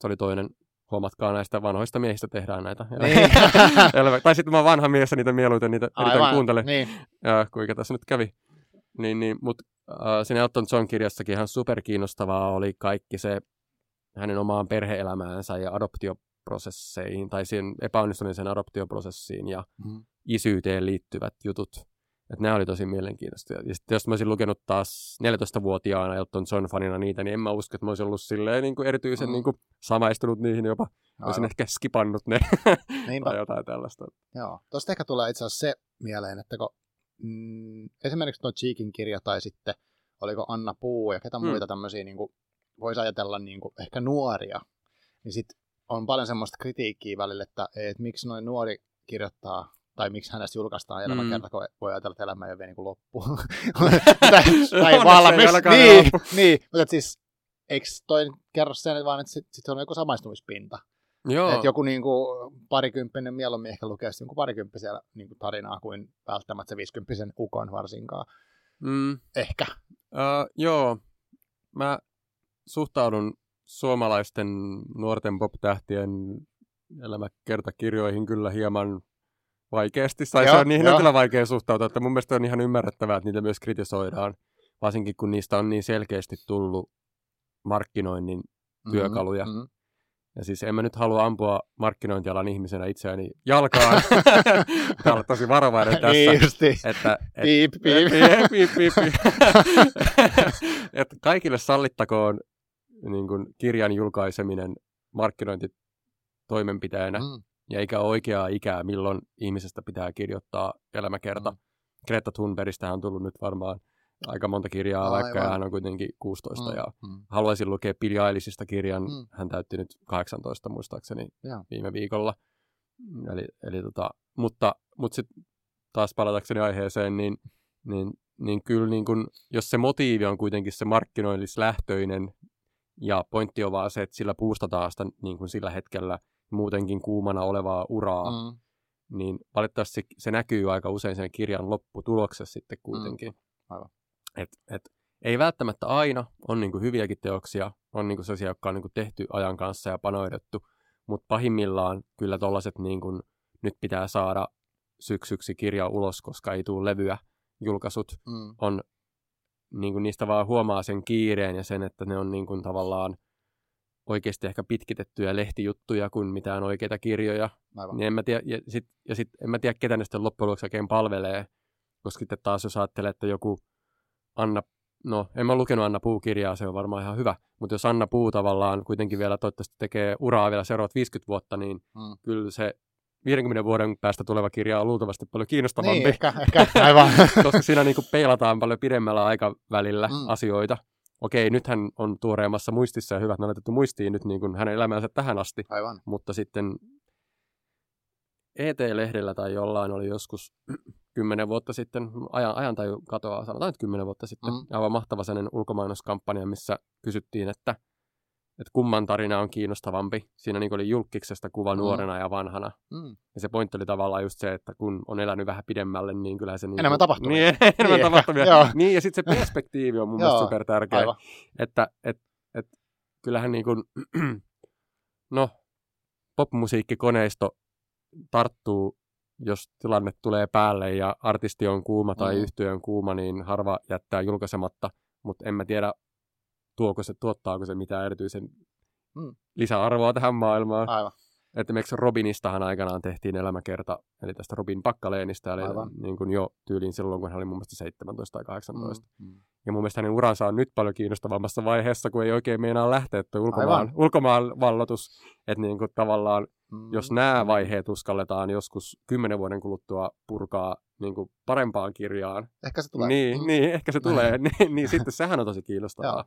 se oli toinen, huomatkaa näistä vanhoista miehistä tehdään näitä. Niin. Tai sitten mä oon vanha mies ja niitä mieluiten niitä yritän kuuntele Niin. ja kuinka tässä nyt kävi. Niin, niin, mutta äh, siinä Elton John kirjassakin ihan superkiinnostavaa oli kaikki se hänen omaan perheelämäänsä ja adoptioprosesseihin tai siihen epäonnistuneeseen adoptioprosessiin ja Mm. isyyteen liittyvät jutut. Että nämä oli tosi mielenkiintoista. Ja sitten jos mä olisin lukenut taas 14-vuotiaana Elton John fanina niitä, niin en mä usko, että mä olisin ollut silleen niin kuin erityisen Mm. niin kuin samaistunut niihin jopa. Olisin Aivan. ehkä skipannut ne tai jotain tällaista. Joo. Tuosta ehkä tulee itse asiassa se mieleen, että kun, mm, esimerkiksi tuo Cheekin kirja tai sitten oliko Anna Puu ja ketä Mm. muita tämmöisiä, niin voisi ajatella niin kuin, ehkä nuoria, niin sit on paljon semmoista kritiikkiä välillä, että, että miksi noin nuori kirjoittaa tai miksi hänestä julkaistaan elämäkerta, mm. kun voi ajatella, että elämä ei ole vielä niin kuin loppu. tai, tai valmis. Niin, loppu. niin, mutta siis eikö toi kerro sen, vaan että sitten sit on joku samaistumispinta. Joo, Et joku niin kuin, parikymppinen mieluummin ehkä lukee joku parikymppisiä niin kuin tarinaa kuin välttämättä se viisikymppisen ukon varsinkaan. mm, Ehkä. uh, joo. mä suhtaudun suomalaisten nuorten pop-tähtien elämäkertakirjoihin kyllä hieman vaikeasti. Tai se on, niihin joo. on kyllä vaikea suhtautua, että mun mielestä on ihan ymmärrettävää, että niitä myös kritisoidaan. Varsinkin kun niistä on niin selkeästi tullut markkinoinnin työkaluja. Mm-hmm. Ja siis en mä nyt halua ampua markkinointialan ihmisenä itseäni jalkaan. Pitää olla tosi varovainen tässä. Niin justi. Että, et, Piip, piip. piip, piip, piip, että kaikille sallittakoon niin kuin kirjan julkaiseminen markkinointitoimenpiteenä Mm. ja eikä ole oikeaa ikää, milloin ihmisestä pitää kirjoittaa elämäkerta. Mm. Greta Thunbergistä on tullut nyt varmaan aika monta kirjaa, vaikka Aivan. hän on kuitenkin 16 Mm, ja mm. haluaisin lukea Billie Eilishistä kirjan. Mm. Hän täytti nyt 18 muistaakseni Joo. viime viikolla. Eli, eli tota, mutta mutta sitten taas palatakseni aiheeseen, niin, niin, niin kyllä niin kun, jos se motiivi on kuitenkin se markkinoillislähtöinen ja pointti on vaan se, että sillä puustataan sitä niin kun sillä hetkellä muutenkin kuumana olevaa uraa, mm. Mm. niin valitettavasti se, näkyy aika usein sen kirjan lopputuloksessa sitten kuitenkin. Aivan. Et, et, ei välttämättä aina, on niin kuin hyviäkin teoksia, on niin kuin sellaisia, jotka on niin kuin tehty ajan kanssa ja panoidettu, mutta pahimmillaan kyllä tollaiset niin kuin, nyt pitää saada syksyksi kirja ulos, koska ei tule levyä, julkaisut Mm. on, niin kuin niistä vaan huomaa sen kiireen ja sen, että ne on niin kuin tavallaan oikeasti ehkä pitkitettyjä lehtijuttuja kuin mitään oikeita kirjoja. Aivan. Niin en mä tiedä, ja sit, ja sit en mä tiedä, ketä ne sitten loppujen lopuksi oikein palvelee, koska sitten taas jos ajattelee, että joku Anna, no en mä lukenut Anna Puu-kirjaa, se on varmaan ihan hyvä, mutta jos Anna Puu tavallaan kuitenkin vielä toivottavasti tekee uraa vielä seuraavat 50 vuotta, niin Mm. kyllä se 50 vuoden päästä tuleva kirja on luultavasti paljon kiinnostavampi, Niin, ehkä, ehkä, aivan. koska siinä niin kuin peilataan paljon pidemmällä aikavälillä Mm. asioita. Okei, nyt hän on tuoreemmassa muistissa ja hyvät ne on laitettu muistiin nyt niin kuin hänen elämänsä tähän asti, aivan. mutta sitten ET-lehdellä tai jollain oli joskus kymmenen vuotta sitten, ajan, ajan tai katoaa, sanotaan nyt kymmenen vuotta sitten, Mm. aivan mahtava sellainen ulkomainuskampanja, missä kysyttiin, että, että kumman tarina on kiinnostavampi. Siinä niin oli julkiksesta kuva Mm. nuorena ja vanhana. Mm. Ja se pointti oli tavallaan just se, että kun on elänyt vähän pidemmälle, niin kyllä se... Niin Enemmän tapahtumia. Niin, enemmän ehkä, tapahtumia. joo. Niin, ja sitten se perspektiivi on mun mielestä super tärkeä että et, et, kyllähän niin kuin, no, popmusiikkikoneisto tarttuu, jos tilanne tulee päälle ja artisti on kuuma tai Mm. mm. yhtiö on kuuma, niin harva jättää julkaisematta, mutta en mä tiedä, tuoko se, tuottaako se mitään erityisen Mm. lisäarvoa tähän maailmaan. Aivan. Esimerkiksi Robinistahan aikanaan tehtiin elämäkerta, eli tästä Robin Pakkaleenista, eli Aivan. niin kuin jo tyyliin silloin, kun hän oli mun mielestä 17 tai 18. Mm. Mm. Ja mun mielestä hänen uransa on nyt paljon kiinnostavammassa vaiheessa, kun ei oikein meinaa lähteä tuo ulkomaan, Aivan. ulkomaan vallotus. Että niin kuin tavallaan, Mm. jos nämä vaiheet uskalletaan joskus kymmenen vuoden kuluttua purkaa niin kuin parempaan kirjaan, Ehkä se tulee. niin, Mm. niin ehkä se tulee, niin, niin sitten sehän on tosi kiinnostavaa.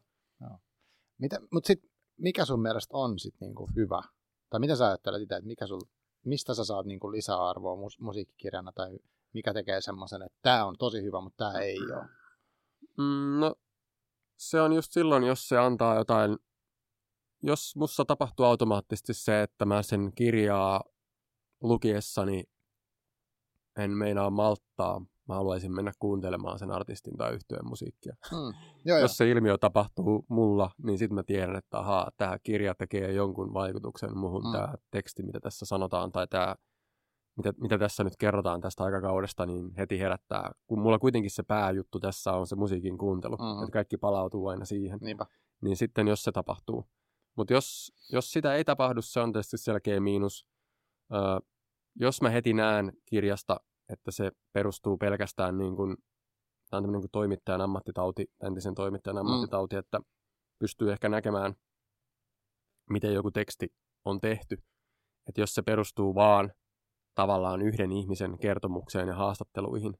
Mitä, mutta sitten mikä sun mielestä on sit niinku hyvä? Tai mitä sä ajattelet itse, että mikä sul, mistä sä saat niinku lisäarvoa mus, musiikkikirjana tai mikä tekee semmoisen, että tämä on tosi hyvä, mutta tämä ei ole. Mm, no, se on just silloin, jos se antaa jotain, jos mussa tapahtuu automaattisesti se, että mä sen kirjaa lukiessani en meinaa malttaa. Mä haluaisin mennä kuuntelemaan sen artistin tai yhtyeen musiikkia. Mm. Joo. Jos se ilmiö tapahtuu mulla, niin sitten mä tiedän, että ahaa, tämä kirja tekee jonkun vaikutuksen muhun, Mm. mm. tämä teksti, mitä tässä sanotaan, tai tämä, mitä, mitä tässä nyt kerrotaan tästä aikakaudesta, niin heti herättää. Kun mulla kuitenkin se pääjuttu tässä on se musiikin kuuntelu, Mhm. että kaikki palautuu aina siihen. Niinpä. Niin sitten jos se tapahtuu, Mutta jos, jos sitä ei tapahdu, se on tietysti selkeä miinus. Ö, jos mä heti näen kirjasta, että se perustuu pelkästään niin kuin, tämä on niin kuin toimittajan ammattitauti, entisen toimittajan ammattitauti, mm. että pystyy ehkä näkemään, miten joku teksti on tehty. Että jos se perustuu vaan tavallaan yhden ihmisen kertomukseen ja haastatteluihin,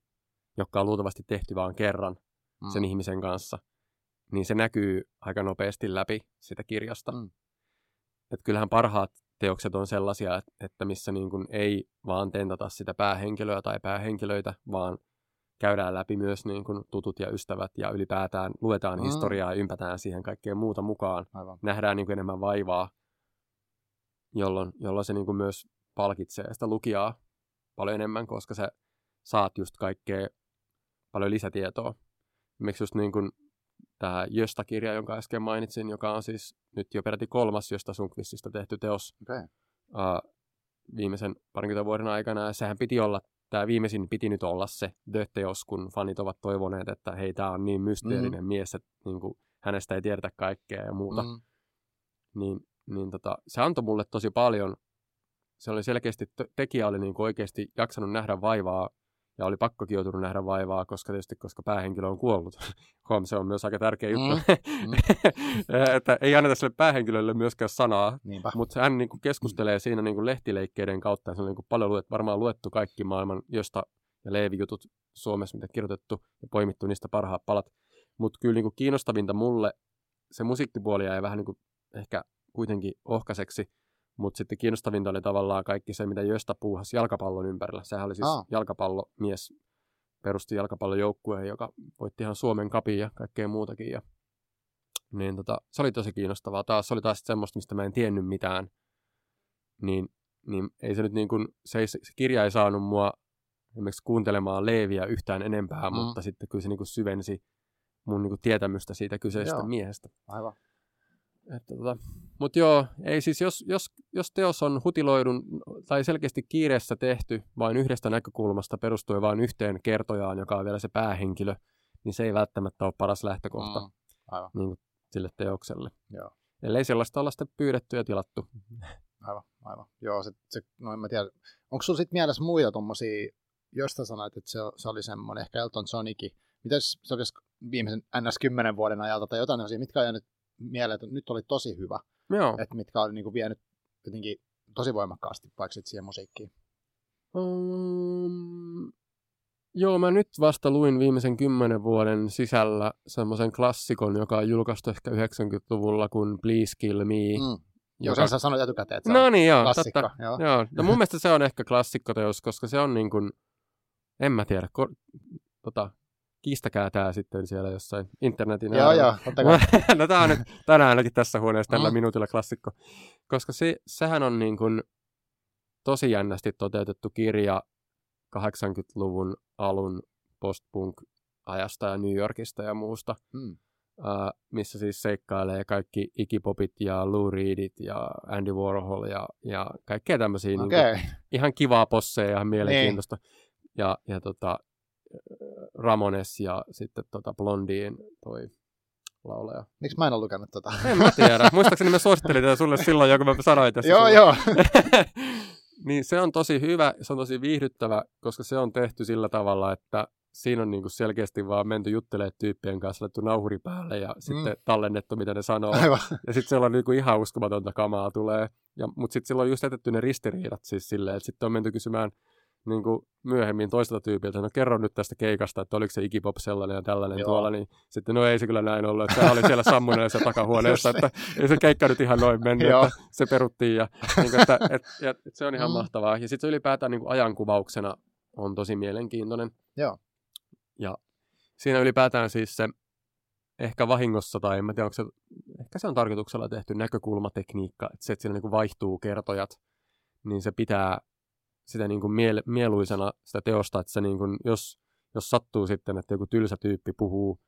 jotka on luultavasti tehty vain kerran mm. sen ihmisen kanssa, niin se näkyy aika nopeasti läpi sitä kirjasta. Mm. Että kyllähän parhaat teokset on sellaisia, että missä niin kuin ei vaan tentata sitä päähenkilöä tai päähenkilöitä, vaan käydään läpi myös niin kuin tutut ja ystävät ja ylipäätään luetaan mm. historiaa ja ympätään siihen kaikkeen muuta mukaan. Aivan. Nähdään niin kuin enemmän vaivaa, jolloin, jolloin se niin kuin myös palkitsee sitä lukijaa paljon enemmän, koska sä saat just kaikkea paljon lisätietoa. Miksi just niin kuin tämä Jösta-kirja, jonka äsken mainitsin, joka on siis nyt jo peräti kolmas Jösta Sunkvistista tehty teos okay. uh, viimeisen parinkymmentä vuoden aikana. Ja sehän piti olla, tämä viimeisin piti nyt olla se The-teos, kun fanit ovat toivoneet, että hei, tämä on niin mysteerinen mm. mies, että niin kuin, hänestä ei tiedetä kaikkea ja muuta. Mm. Niin, niin tota, se antoi mulle tosi paljon. Se oli selkeästi, tekijä oli niin kuin oikeasti jaksanut nähdä vaivaa ja oli pakkokin joutunut nähdä vaivaa, koska tietysti koska päähenkilö on kuollut. Huom, se on myös aika tärkeä juttu. Mm. mm. että ei anneta sille päähenkilölle myöskään sanaa, mutta hän niin kuin keskustelee siinä niin kuin lehtileikkeiden kautta. Se on niin kuin paljon luet, varmaan luettu kaikki maailman josta ja Leevi-jutut Suomessa, mitä kirjoitettu ja poimittu niistä parhaat palat. Mutta kyllä niin kuin kiinnostavinta mulle se musiikkipuoli jäi vähän niin kuin ehkä kuitenkin ohkaiseksi mutta sitten kiinnostavinta oli tavallaan kaikki se, mitä Jöstä puuhasi jalkapallon ympärillä. Sehän oli siis Aa. jalkapallomies, perusti jalkapallojoukkueen, joka voitti ihan Suomen kapin ja kaikkea muutakin. Ja, niin tota, se oli tosi kiinnostavaa. Taas se oli taas semmoista, mistä mä en tiennyt mitään. Niin, niin ei se nyt niin kuin, se, ei, se kirja ei saanut mua esimerkiksi kuuntelemaan Leeviä yhtään enempää, mm. mutta sitten kyllä se niin kuin syvensi mun niin kuin tietämystä siitä kyseisestä Joo. miehestä. Aivan. Että tota, mutta joo, ei siis jos, jos, jos teos on hutiloidun tai selkeästi kiireessä tehty vain yhdestä näkökulmasta perustuen vain yhteen kertojaan, joka on vielä se päähenkilö, niin se ei välttämättä ole paras lähtökohta mm, aivan. Niin sille teokselle. Joo. Ellei sellaista olla sitten pyydetty ja tilattu. Aivan, aivan. Joo, se, se, no en mä tiedä. Onko sulla sitten mielessä muita tuommoisia, josta sanoit, että se, se oli semmoinen, ehkä Elton Johnikin. Mitäs se olisi viimeisen NS10 vuoden ajalta tai jotain mitkä on jäänyt mieleen, että nyt oli tosi hyvä. Joo. Että mitkä oli niin kuin vienyt jotenkin tosi voimakkaasti vaikka sitten siihen musiikkiin. Um, joo, mä nyt vasta luin viimeisen kymmenen vuoden sisällä semmoisen klassikon, joka on julkaistu ehkä 90-luvulla, kuin Please Kill Me. Mm. Joka... Joo, sä sanoit etukäteen, että se no niin, joo, klassikko. Totta, joo. joo. No mun mielestä se on ehkä klassikkoteos, koska se on niin kuin, en mä tiedä, ko- tota, kiistäkää tämä sitten siellä jossain internetin Joo, joo, no tämä on nyt tänään ainakin tässä huoneessa tällä mm. minuutilla klassikko. Koska se, sehän on niin kuin tosi jännästi toteutettu kirja 80-luvun alun postpunk-ajasta ja New Yorkista ja muusta. Mm. Uh, missä siis seikkailee kaikki Iggy ja Lou Reedit ja Andy Warhol ja, ja kaikkea tämmöisiä okay. niin ihan kivaa posseja ja mielenkiintoista. Niin. Ja, ja tota, Ramones ja sitten tota Blondien toi laulaja. Miksi mä en ole lukenut tota? En mä tiedä. Muistaakseni mä suosittelin tätä sulle silloin, joka mä sanoin tässä. joo, joo. niin se on tosi hyvä, se on tosi viihdyttävä, koska se on tehty sillä tavalla, että siinä on niinku selkeästi vaan menty juttelemaan tyyppien kanssa, laittu nauhuri päälle ja mm. sitten tallennettu, mitä ne sanoo. Aivan. Ja sitten siellä on niinku ihan uskomatonta kamaa tulee. Ja, mutta sitten silloin on just jätetty ne ristiriidat siis silleen, että sitten on menty kysymään niin kuin myöhemmin toiselta tyypiltä, no kerro nyt tästä keikasta, että oliko se Iggy Pop sellainen ja tällainen Joo. tuolla, niin sitten no ei se kyllä näin ollut, että se oli siellä sammuneessa takahuoneessa, että ei se keikka nyt ihan noin mennyt, että se peruttiin ja, niin kuin, että, et, ja, et se on ihan mm. mahtavaa. Ja sitten se ylipäätään niin kuin ajankuvauksena on tosi mielenkiintoinen. Joo. Ja siinä ylipäätään siis se ehkä vahingossa, tai en mä tiedä, onko se, ehkä se on tarkoituksella tehty näkökulmatekniikka, että se, että siinä niin kuin vaihtuu kertojat, niin se pitää sitä niin kuin miele- mieluisena sitä teosta, että se niin kuin, jos, jos sattuu sitten, että joku tylsä tyyppi puhuu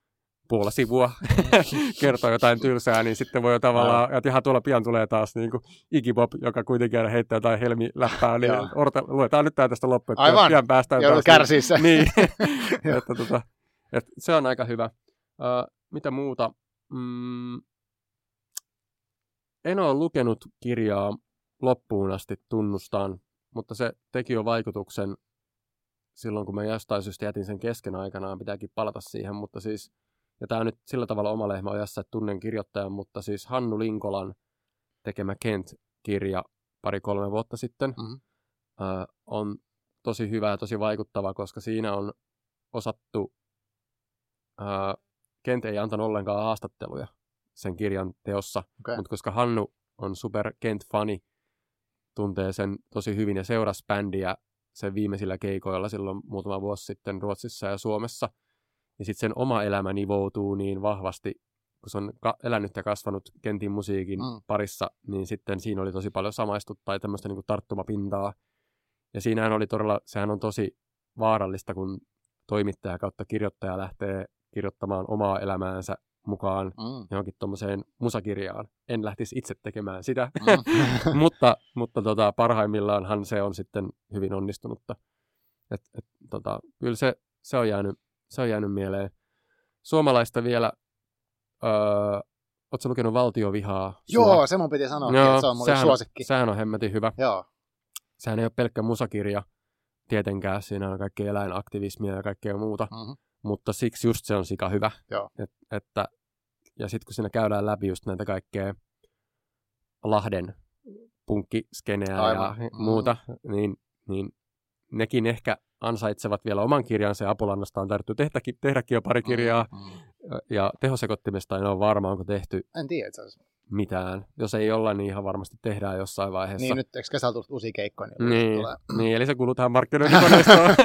puola sivua, kertoo jotain tylsää, niin sitten voi jo tavallaan, että ihan tuolla pian tulee taas niin kuin Iggy Bob, joka kuitenkin heittää jotain helmiläppää, niin orta, luetaan nyt tämä tästä loppuun, että Aivan. pian päästään Joudun taas. Niin, niin. että, tota, että se on aika hyvä. Uh, mitä muuta? Mm, en ole lukenut kirjaa loppuun asti tunnustaan, mutta se teki jo vaikutuksen silloin, kun mä jostain syystä jätin sen kesken aikanaan, pitääkin palata siihen, mutta siis, ja tämä on nyt sillä tavalla oma lehmä ojassa, että tunnen kirjoittajan, mutta siis Hannu Linkolan tekemä Kent-kirja pari-kolme vuotta sitten Mhm. ö, on tosi hyvä ja tosi vaikuttava, koska siinä on osattu, ö, Kent ei antanut ollenkaan haastatteluja sen kirjan teossa, Okei. mutta koska Hannu on super Kent-fani, tuntee sen tosi hyvin ja seurasi bändiä sen viimeisillä keikoilla silloin muutama vuosi sitten Ruotsissa ja Suomessa. Ja sitten sen oma elämä nivoutuu niin vahvasti, kun se on ka- elänyt ja kasvanut Kentin musiikin Mm. parissa, niin sitten siinä oli tosi paljon samaistutta tai tämmöistä niin tarttumapintaa. Ja siinähän oli todella, sehän on tosi vaarallista, kun toimittaja kautta kirjoittaja lähtee kirjoittamaan omaa elämäänsä mukaan Mm. johonkin tuommoiseen musakirjaan. En lähtisi itse tekemään sitä, Mm. mutta, mutta tota, parhaimmillaanhan se on sitten hyvin onnistunutta. Et, et, tota, kyllä se, se, on jäänyt, se on jäänyt mieleen. Suomalaista vielä, öö, ootko lukenut Valtiovihaa? Joo, se mun piti sanoa, että se on sehän, suosikki. sehän on hemmetin hyvä. Joo. Sehän ei ole pelkkä musakirja tietenkään, siinä on kaikkea eläinaktivismia ja kaikkea muuta, Mm-hmm. Mutta siksi just se on sika hyvä. Joo. Et, että, ja sitten kun siinä käydään läpi just näitä kaikkea Lahden punkkiskeneä Aivan. ja Mm. muuta, niin, niin nekin ehkä ansaitsevat vielä oman kirjansa ja Apulannasta on tarvittu tehdäkin, tehdäkin jo pari kirjaa. Mm. Mm. Ja tehosekottimesta en ole varma, onko tehty En tiedä itse asiassa. Mitään. Jos ei olla, niin ihan varmasti tehdään jossain vaiheessa. Niin nyt eikö kesällä tullut uusia keikkoja, niin, Niin, tulee. niin, eli se kuuluu tähän markkinointikoneistoon.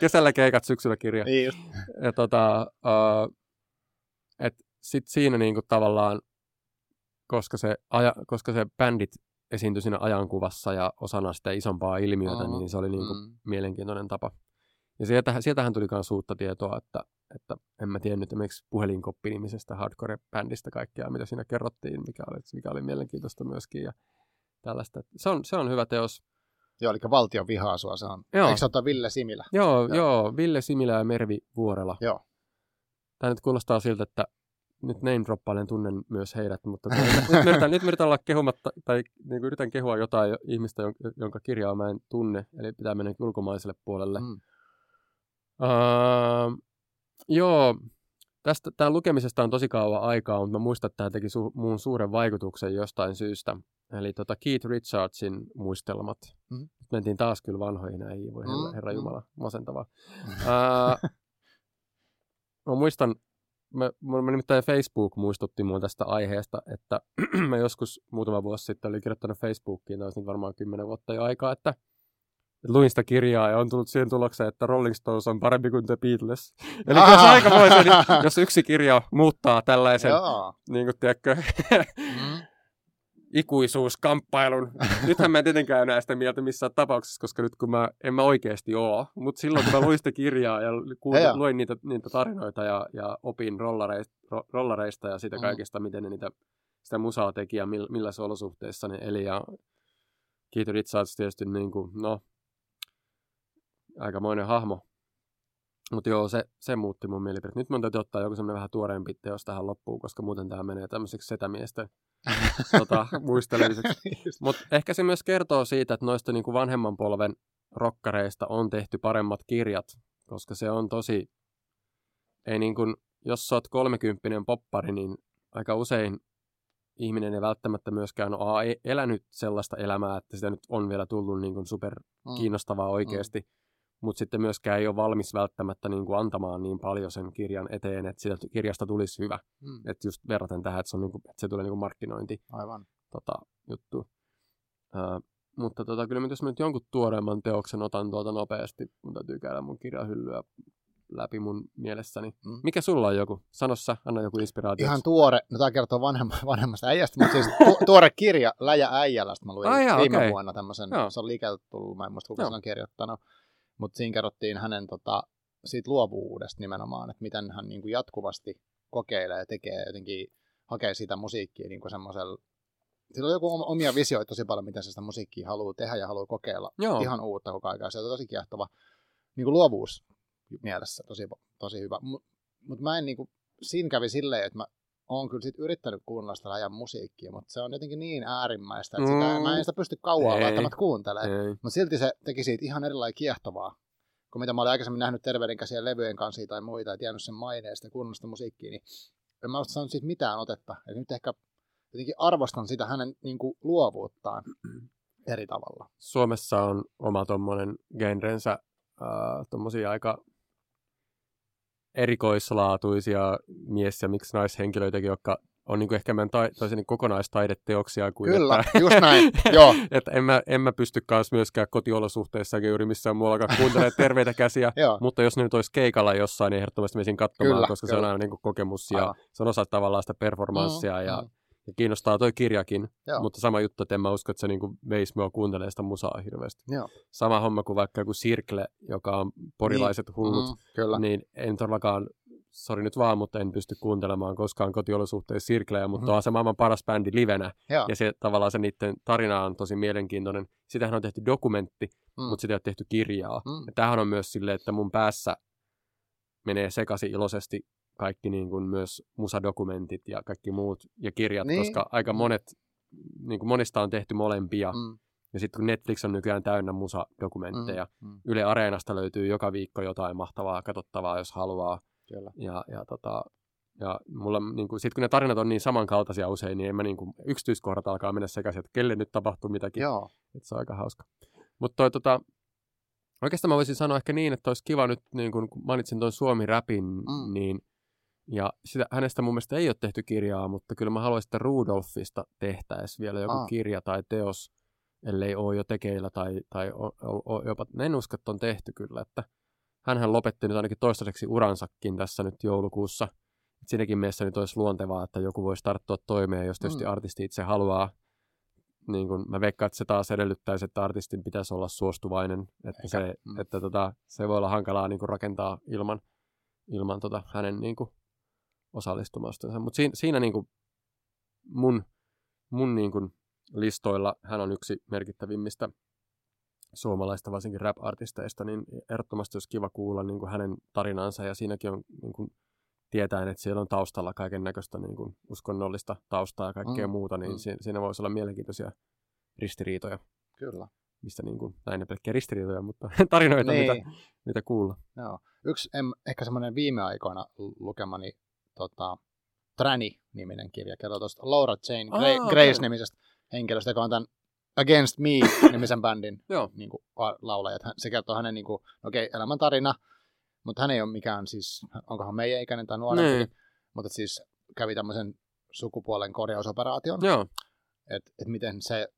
Kesällä keikat, syksyllä kirja. Niin just. Ja tota, uh, et sit siinä niinku tavallaan, koska se, aja, koska se bändit esiintyi siinä ajankuvassa ja osana sitä isompaa ilmiötä, Mm, niin se oli niinku Mm. mielenkiintoinen tapa. Ja sieltähän, sieltähän tuli myös uutta tietoa, että, että en mä tiennyt esimerkiksi puhelinkoppi-nimisestä hardcore-bändistä kaikkea, mitä siinä kerrottiin, mikä oli, mikä oli mielenkiintoista myöskin ja tällaista. Se on, se on hyvä teos. Joo, eli valtion vihaa sua se on. Joo. Eikö se Ville Similä? Joo, Joo. joo. Ville Similä ja Mervi Vuorela. Joo. Tämä nyt kuulostaa siltä, että nyt name droppailen tunnen myös heidät, mutta nyt, nyt, yritän, nyt yritän olla kehumatta, tai niin kuin yritän kehua jotain jo- ihmistä, jonka, jonka kirjaa mä en tunne, eli pitää mennä ulkomaiselle puolelle. Mm. Uh, joo, tästä, tämän lukemisesta on tosi kauan aikaa, mutta mä muistan, että tämä teki su, muun suuren vaikutuksen jostain syystä. Eli tota Keith Richardsin muistelmat. Mhm. Nyt mentiin taas kyllä vanhoihin, ei voi herra, Mm, herra mm. Jumala, masentavaa. Uh, mä muistan, mä, mä nimittäin Facebook muistutti mua tästä aiheesta, että mä joskus muutama vuosi sitten olin kirjoittanut Facebookiin, olisi nyt varmaan kymmenen vuotta jo aikaa, että luin sitä kirjaa ja on tullut siihen tulokseen, että Rolling Stones on parempi kuin The Beatles. Eli jos Ah. aikamoisen, niin jos yksi kirja muuttaa tällaisen, niin kuin tiedätkö, Mm. ikuisuuskamppailun. Nythän mä en tietenkään enää sitä mieltä missään tapauksessa, koska nyt kun mä, en mä oikeasti oo, mutta silloin kun mä luin sitä kirjaa ja kuulin, luin niitä, niitä tarinoita ja, ja opin rollareista, ro, rollareista ja siitä Mm. kaikesta, miten ne niitä, sitä musaa teki ja mill, millaisissa olosuhteissa ne eli ja Keith Richards tietysti niin kuin, no, aikamoinen hahmo. Mutta joo, se, se muutti mun mielipide. Nyt mun täytyy ottaa joku semmoinen vähän tuoreempi teos tähän loppuun, koska muuten tämä menee tämmöiseksi setämiesten tota, muistelemiseksi. Mutta ehkä se myös kertoo siitä, että noista niinku vanhemman polven rokkareista on tehty paremmat kirjat, koska se on tosi, ei niin kuin, jos sä oot kolmekymppinen poppari, niin aika usein ihminen ei välttämättä myöskään ole A, elänyt sellaista elämää, että sitä nyt on vielä tullut niin kuin super Mm. kiinnostavaa oikeasti, mutta sitten myöskään ei ole valmis välttämättä niin kuin antamaan niin paljon sen kirjan eteen, että siitä kirjasta tulisi hyvä. Mm. Että just verraten tähän, että se, on niin kuin, että se tulee niin kuin markkinointi Aivan. tota, juttu. Ää, mutta tota, kyllä jos mä nyt jonkun tuoreemman teoksen otan tuolta nopeasti, mun täytyy käydä mun kirjahyllyä läpi mun mielessäni. Mm. Mikä sulla on joku? Sano sä, anna joku inspiraatio. Ihan tuore, no tämä kertoo vanhemma, vanhemmasta äijästä, mutta siis tu, tuore kirja Läjä äijälästä mä luin Ai jaa, viime okei. vuonna tämmöisen, Joo. se on liikeltä tullut, mä en muista kuka Joo. sen on kirjoittanut, mutta siinä kerrottiin hänen tota, siitä luovuudesta nimenomaan, että miten hän niin kuin jatkuvasti kokeilee ja tekee jotenkin, hakee sitä musiikkia niin kuin semmoisella, sillä on joku om- omia visioita tosi paljon, miten se sitä musiikkia haluaa tehdä ja haluaa kokeilla Joo. ihan uutta koko ajan. Se on tosi kiehtova niin kuin luovuus mielessä, tosi, tosi hyvä. Mutta mut mä en niin kuin, siinä kävi silleen, että mä oon kyllä sit yrittänyt kuunnella sitä ajan musiikkia, mutta se on jotenkin niin äärimmäistä, että Mm. sitä, mä en sitä pysty kauan Ei. välttämättä kuuntelemaan. Mutta silti se teki siitä ihan erilainen kiehtovaa, kuin mitä mä olin aikaisemmin nähnyt terveydenkäsien levyjen kanssa tai muita, ja tiennyt sen maineesta ja kuunnellut sitä musiikkia, niin en mä ole saanut siitä mitään otetta. Et nyt ehkä jotenkin arvostan sitä hänen niin kuin, luovuuttaan eri tavalla. Suomessa on oma tommonen genrensä, äh, tommosia aika erikoislaatuisia mies- ja miksi naishenkilöitäkin, jotka on niinku ehkä meidän ta- niin kokonaistaideteoksia kuin Kyllä, että, just näin. Joo, että en, mä, en mä pysty kanssa myöskään kotiolosuhteissakin juuri missään muuallakaan kuuntelemaan terveitä käsiä, mutta jos ne nyt olisi keikalla jossain, niin ehdottomasti menisin katsomaan, Kyllä, koska se on kyllä. aina niinku kokemus ja Aivan. se on osa tavallaan sitä performanssia Mm, ja, mm. Ja kiinnostaa toi kirjakin, Joo. mutta sama juttu, että en mä usko, että se niinku veisi mua kuuntelemaan sitä musaa hirveästi. Joo. Sama homma kuin vaikka joku Sirkle, joka on porilaiset hullut, Mm, kyllä. niin en todellakaan, sori nyt vaan, mutta en pysty kuuntelemaan koskaan kotiolosuhteessa Sirkleä, mutta Mhm. on se maailman paras bändi livenä, Joo. ja se tavallaan se niiden tarina on tosi mielenkiintoinen. Sitähän on tehty dokumentti, Mm. mutta sitä ei ole tehty kirjaa. Mm. Ja tämähän on myös silleen, että mun päässä menee sekaisin iloisesti kaikki niin kuin myös musadokumentit ja kaikki muut ja kirjat, Niin. koska aika Mm. monet, niin kuin monista on tehty molempia. Mm, Ja sitten kun Netflix on nykyään täynnä musadokumentteja, mm, mm, Yle Areenasta löytyy joka viikko jotain mahtavaa, katsottavaa, jos haluaa. kyllä. Ja, ja, tota, ja mulla, niin kuin, sit kun ne tarinat on niin samankaltaisia usein, niin en mä niin kuin, yksityiskohdat alkaa mennä sekaisin, että kelle nyt tapahtuu mitäkin. Joo. Et se on aika hauska. Mutta toi, tota, oikeastaan mä voisin sanoa ehkä niin, että olisi kiva nyt, niin kun mainitsin tuon Suomi-räpin, Mm. niin ja sitä, hänestä mun mielestä ei ole tehty kirjaa, mutta kyllä mä haluaisin, että Rudolfista tehtäisiin vielä joku Aa. kirja tai teos, ellei ole jo tekeillä tai, tai o, o, jopa, en usko, että on tehty kyllä, että hänhän lopetti nyt ainakin toistaiseksi uransakin tässä nyt joulukuussa. Et siinäkin mielessä nyt olisi luontevaa, että joku voisi tarttua toimeen, jos tietysti Mm. artisti itse haluaa. Niin kun mä veikkaan, että se taas edellyttäisi, että artistin pitäisi olla suostuvainen, että, Eikä. se, Mm. että tota, se voi olla hankalaa niin rakentaa ilman, ilman tota, hänen niin kun osallistumastansa. Mutta siinä, siinä niin kun mun, mun niin kun listoilla hän on yksi merkittävimmistä suomalaista, varsinkin rap-artisteista, niin ehdottomasti olisi kiva kuulla niin kuin hänen tarinansa, ja siinäkin on niin kuin, tietäen, että siellä on taustalla kaiken näköistä niin kuin, uskonnollista taustaa ja kaikkea Mm, muuta, niin mm. si- siinä voisi olla mielenkiintoisia ristiriitoja, Kyllä. mistä niin kuin, näin pelkkiä ristiriitoja, mutta tarinoita, Niin. mitä, mitä kuulla. Joo. Yksi em, ehkä semmoinen viime aikoina lu- lukemani tota, Trani-niminen kirja kertoo tuosta Laura Jane Gra- okei. Grace-nimisestä henkilöstä, joka on tämän Against Me-nimisen bändin niin kuin, laulaja. Että hän- Se kertoo hänen niin kuin, okei, elämäntarina, mutta hän ei ole mikään siis, onkohan meidän ikäinen tai nuorempi, Niin. mutta siis kävi tämmöisen sukupuolen korjausoperaation, Joo, että et miten se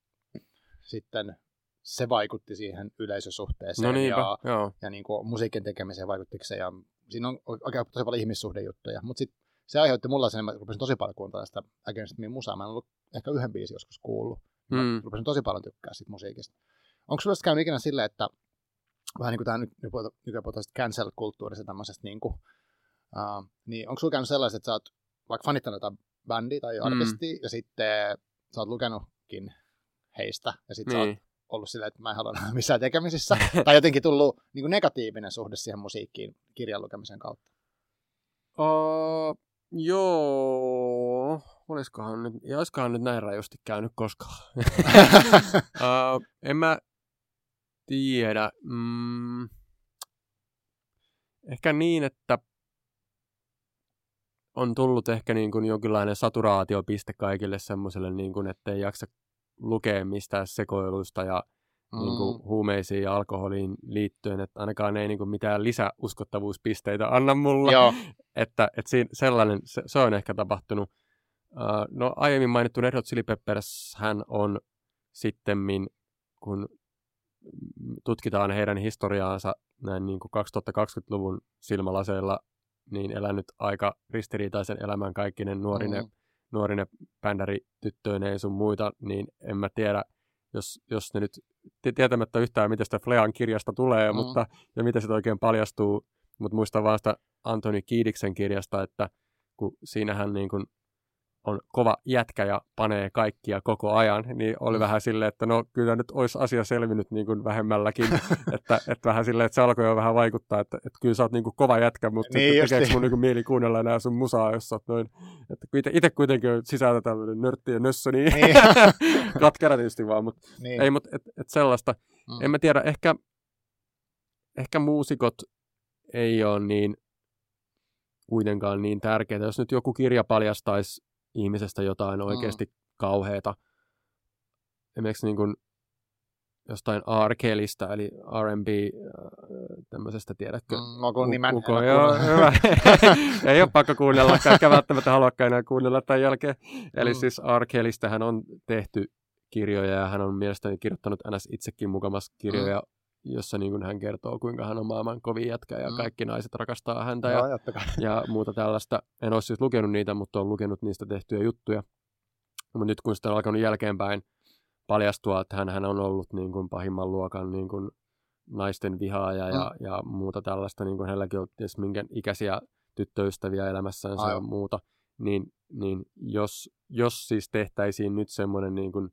sitten se vaikutti siihen yleisösuhteeseen no niinpä, ja joo. ja niin kuin musiikin tekemiseen vaikuttiko se. Ja siinä on oikein tosi paljon ihmissuhdejuttuja. Mutta sitten se aiheutti mulla sen, että mä rupesin tosi paljon kuuntelemaan sitä Against Me musaa. Mä en ollut ehkä yhden biisin joskus kuullut. Mä Mm. rupesin tosi paljon tykkää siitä musiikista. Onko sulla käynyt ikinä silleen, että vähän niin kuin tämä nyt, cancel-kulttuurista tämmöisestä, niin, kuin, uh, niin onko sulla käynyt sellaista, että sä oot vaikka fanittanut jotain bändiä tai artistia, ja sitten sä oot lukenutkin heistä, ja sitten sä oot Niin. ollut silleen, että mä en halua olla missään tekemisissä. tai jotenkin tullut niin kuin negatiivinen suhde siihen musiikkiin kirjan lukemisen kautta. Uh, joo, olisikohan nyt, ja olisikohan nyt näin rajusti käynyt koskaan. uh, en mä tiedä. Mm, ehkä niin, että on tullut ehkä niin kuin jonkinlainen saturaatiopiste kaikille semmoiselle, niin kuin, että ei jaksa lukea mistään sekoiluista ja mm. niin kuin huumeisiin ja alkoholiin liittyen, että ainakaan ei niin kuin mitään lisäuskottavuuspisteitä anna mulle. Joo, Että, että siinä, sellainen, se, se on ehkä tapahtunut. Uh, no aiemmin mainittu Red Hot Chili Peppers, hän on sittemmin, kun tutkitaan heidän historiaansa näin niin kuin 2020-luvun silmälaseilla, niin elänyt aika ristiriitaisen elämän kaikkinen nuorine, Mm. nuorine bändäri tyttöineen sun muita, niin en mä tiedä, jos, jos ne nyt ti- tietämättä yhtään, mitä sitä Flean kirjasta tulee, Mm. mutta, ja mitä se oikein paljastuu, mutta muistan vaan sitä Antoni Kiidiksen kirjasta, että kun siinähän niin kuin on kova jätkä ja panee kaikkia koko ajan, niin oli mm. vähän silleen, että no kyllä nyt olisi asia selvinnyt niin kuin vähemmälläkin, että, että vähän silleen, että se alkoi jo vähän vaikuttaa, että, että kyllä sä oot niin kuin kova jätkä, mutta niin tekeekö mun niin kuin mieli kuunnella enää sun musaa, jos sä oot noin, että itse kuitenkin on sisältä tämmöinen nörtti ja nössö, niin, niin. katkera tietysti vaan, mutta niin. ei, mutta et, et sellaista, mm. en mä tiedä, ehkä, ehkä muusikot ei ole niin kuitenkaan niin tärkeää. Jos nyt joku kirja paljastaisi ihmisestä jotain oikeasti mm. kauheata, esimerkiksi niin kuin jostain R. Kellystä, eli R&B äh, tämmöisestä, tiedätkö? Mm, no kun nimen Uko, joo, hyvä. Ei ole pakko kuunnella, eikä välttämättä haluakaan enää kuunnella tämän jälkeen. Eli mm. siis R. Kellystä hän on tehty kirjoja ja hän on mielestäni kirjoittanut ns. itsekin mukamassa kirjoja mm jossa niin kuin hän kertoo, kuinka hän on maailman kovin jätkä ja mm. kaikki naiset rakastaa häntä no, ja, ja muuta tällaista. En ole siis lukenut niitä, mutta olen lukenut niistä tehtyjä juttuja. Mutta nyt kun sitten on alkanut jälkeenpäin paljastua, että hän, hän on ollut niin kuin pahimman luokan niin kuin naisten vihaaja ja, mm. ja muuta tällaista, niin kuin hänelläkin on ties minkä ikäisiä tyttöystäviä elämässään ja muuta, niin, niin jos, jos siis tehtäisiin nyt semmoinen niin kuin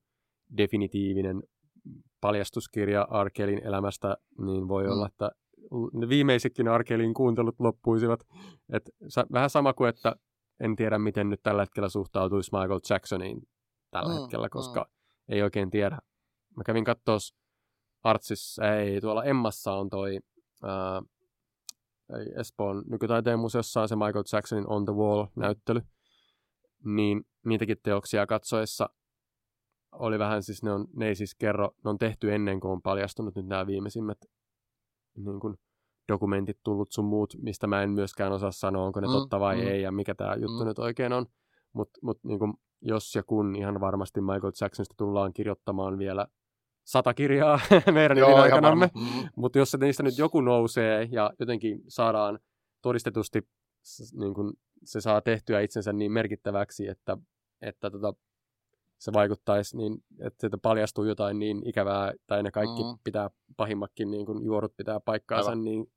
definitiivinen paljastuskirja Arkelin elämästä, niin voi mm. olla, että viimeisetkin Arkelin kuuntelut loppuisivat. Et vähän sama kuin, että en tiedä, miten nyt tällä hetkellä suhtautuisi Michael Jacksoniin tällä mm, hetkellä, koska mm. ei oikein tiedä. Mä kävin katsoa Artsissa, ei, tuolla Emmassa on toi ää, Espoon nykytaiteen museossa on se Michael Jacksonin On the Wall-näyttely, niin niitäkin teoksia katsoessa oli vähän siis, ne, on, ne ei siis kerro, ne on tehty ennen kuin on paljastunut nyt nämä viimeisimmät niin kuin dokumentit tullut sun muut, mistä mä en myöskään osaa sanoa, onko ne mm, totta vai mm, ei ja mikä tämä juttu mm. nyt oikein on. Mutta mut, niin jos ja kun ihan varmasti Michael Jacksonista tullaan kirjoittamaan vielä sata kirjaa meidän Joo, aikanamme, mm. mutta jos niistä nyt joku nousee ja jotenkin saadaan todistetusti niin kun se saa tehtyä itsensä niin merkittäväksi, että, että tota, se vaikuttaisi, niin että sieltä paljastuu jotain niin ikävää, tai ne kaikki mm. pitää pahimmakin niin kun juorut pitää paikkaansa, Aivan. niin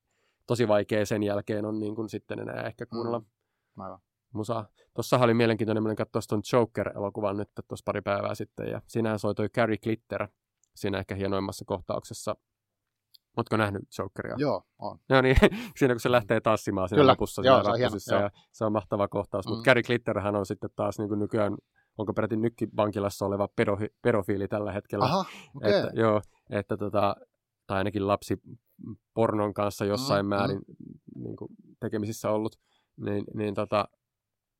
tosi vaikea sen jälkeen on niin kun sitten enää ehkä kuunnella mm. Aivan. musaa. Tuossahan oli mielenkiintoinen, että katsoin tuon Joker-elokuvan nyt tuossa pari päivää sitten, ja siinähän soi toi Carrie Glitter siinä ehkä hienoimmassa kohtauksessa. Oletko nähnyt Jokeria? Joo, on. Joo, niin siinä kun se lähtee tassimaan siinä Kyllä. lopussa Joo, se, on hieno, ja se on mahtava kohtaus, mm. mutta Carrie Glitterhän on sitten taas niin kuin nykyään onko peräti nykkivankilassa oleva pedofi, pedofiili tällä hetkellä. Aha, okay. että, joo, että tota, tai ainakin lapsi pornon kanssa jossain mm, määrin mm. Niin kuin, tekemisissä ollut, niin, niin, tota,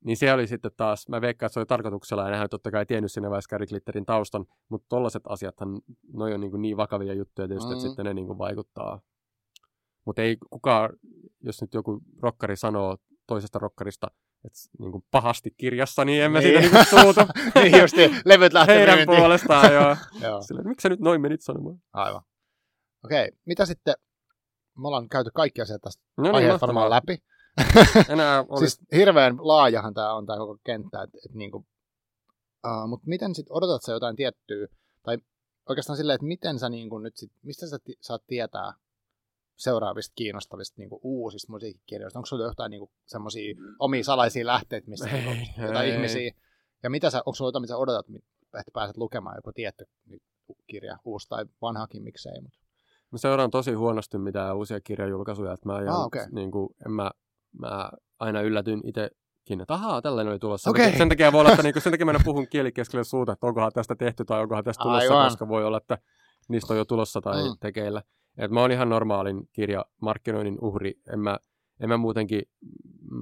niin se oli sitten taas, mä veikkaan, että se oli tarkoituksella, ja nehän totta kai tiennyt siinä vaiheessa Gary Glitterin taustan, mutta tollaiset asiathan, ne on niin, kuin niin vakavia juttuja tietysti, mm. että sitten ne niin kuin vaikuttaa. Mutta ei kukaan, jos nyt joku rokkari sanoo toisesta rokkarista, et, niin kuin pahasti kirjassa, niin emme niin. siitä niin suutu. niin just levyt lähtee Heidän myyntiin. puolestaan, joo. joo. Sille, miksi sä nyt noin menit sanomaan? Aivan. Okei, okay. mitä sitten, me ollaan käyty kaikki asiat tästä no niin, varmaan läpi. Enää olisi... siis hirveän laajahan tämä on tämä koko kenttä, että et, niinku, uh, mutta miten sitten odotat sä jotain tiettyä, tai oikeastaan silleen, että miten sä niinku nyt sit, mistä sä ti- saat tietää, seuraavista kiinnostavista niin kuin uusista musiikkikirjoista? Onko sulla jotain niin semmoisia omia salaisia lähteitä, missä ei, niin kuin, jotain ei. ihmisiä? Ja mitä sä, onko sulla jotain, mitä odotat, että pääset lukemaan joku tietty kirja, uusi tai vanhakin, miksei? Mutta... Mä seuraan tosi huonosti mitään uusia kirjajulkaisuja, että mä, ah, okay. niin kuin, en mä, mä aina yllätyn itsekin, että ahaa, tällainen oli tulossa. Okay. Sen takia voi olla, että niin kuin, sen takia mä puhun kielikeskelle suuta, että onkohan tästä tehty tai onkohan tästä tulossa, Aivan. koska voi olla, että niistä on jo tulossa tai mm. tekeillä. Et mä oon ihan normaalin kirjamarkkinoinnin uhri. En mä, en mä muutenkin,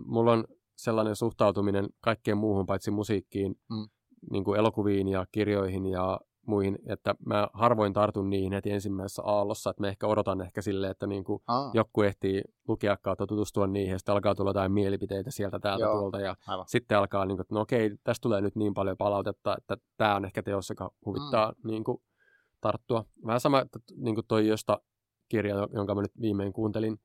mulla on sellainen suhtautuminen kaikkeen muuhun paitsi musiikkiin, mm. niin kuin elokuviin ja kirjoihin ja muihin, että mä harvoin tartun niihin heti ensimmäisessä aallossa, että mä ehkä odotan ehkä silleen, että niin kuin joku ehtii lukea kautta tutustua niihin, ja sitten alkaa tulla jotain mielipiteitä sieltä täältä Joo, tuolta, ja aivan. sitten alkaa, niin kuin, että no okei, tästä tulee nyt niin paljon palautetta, että tämä on ehkä teos, joka huvittaa mm. niin kuin, tarttua. Vähän sama, että niin kuin toi, josta kirja, jonka mä nyt viimein kuuntelin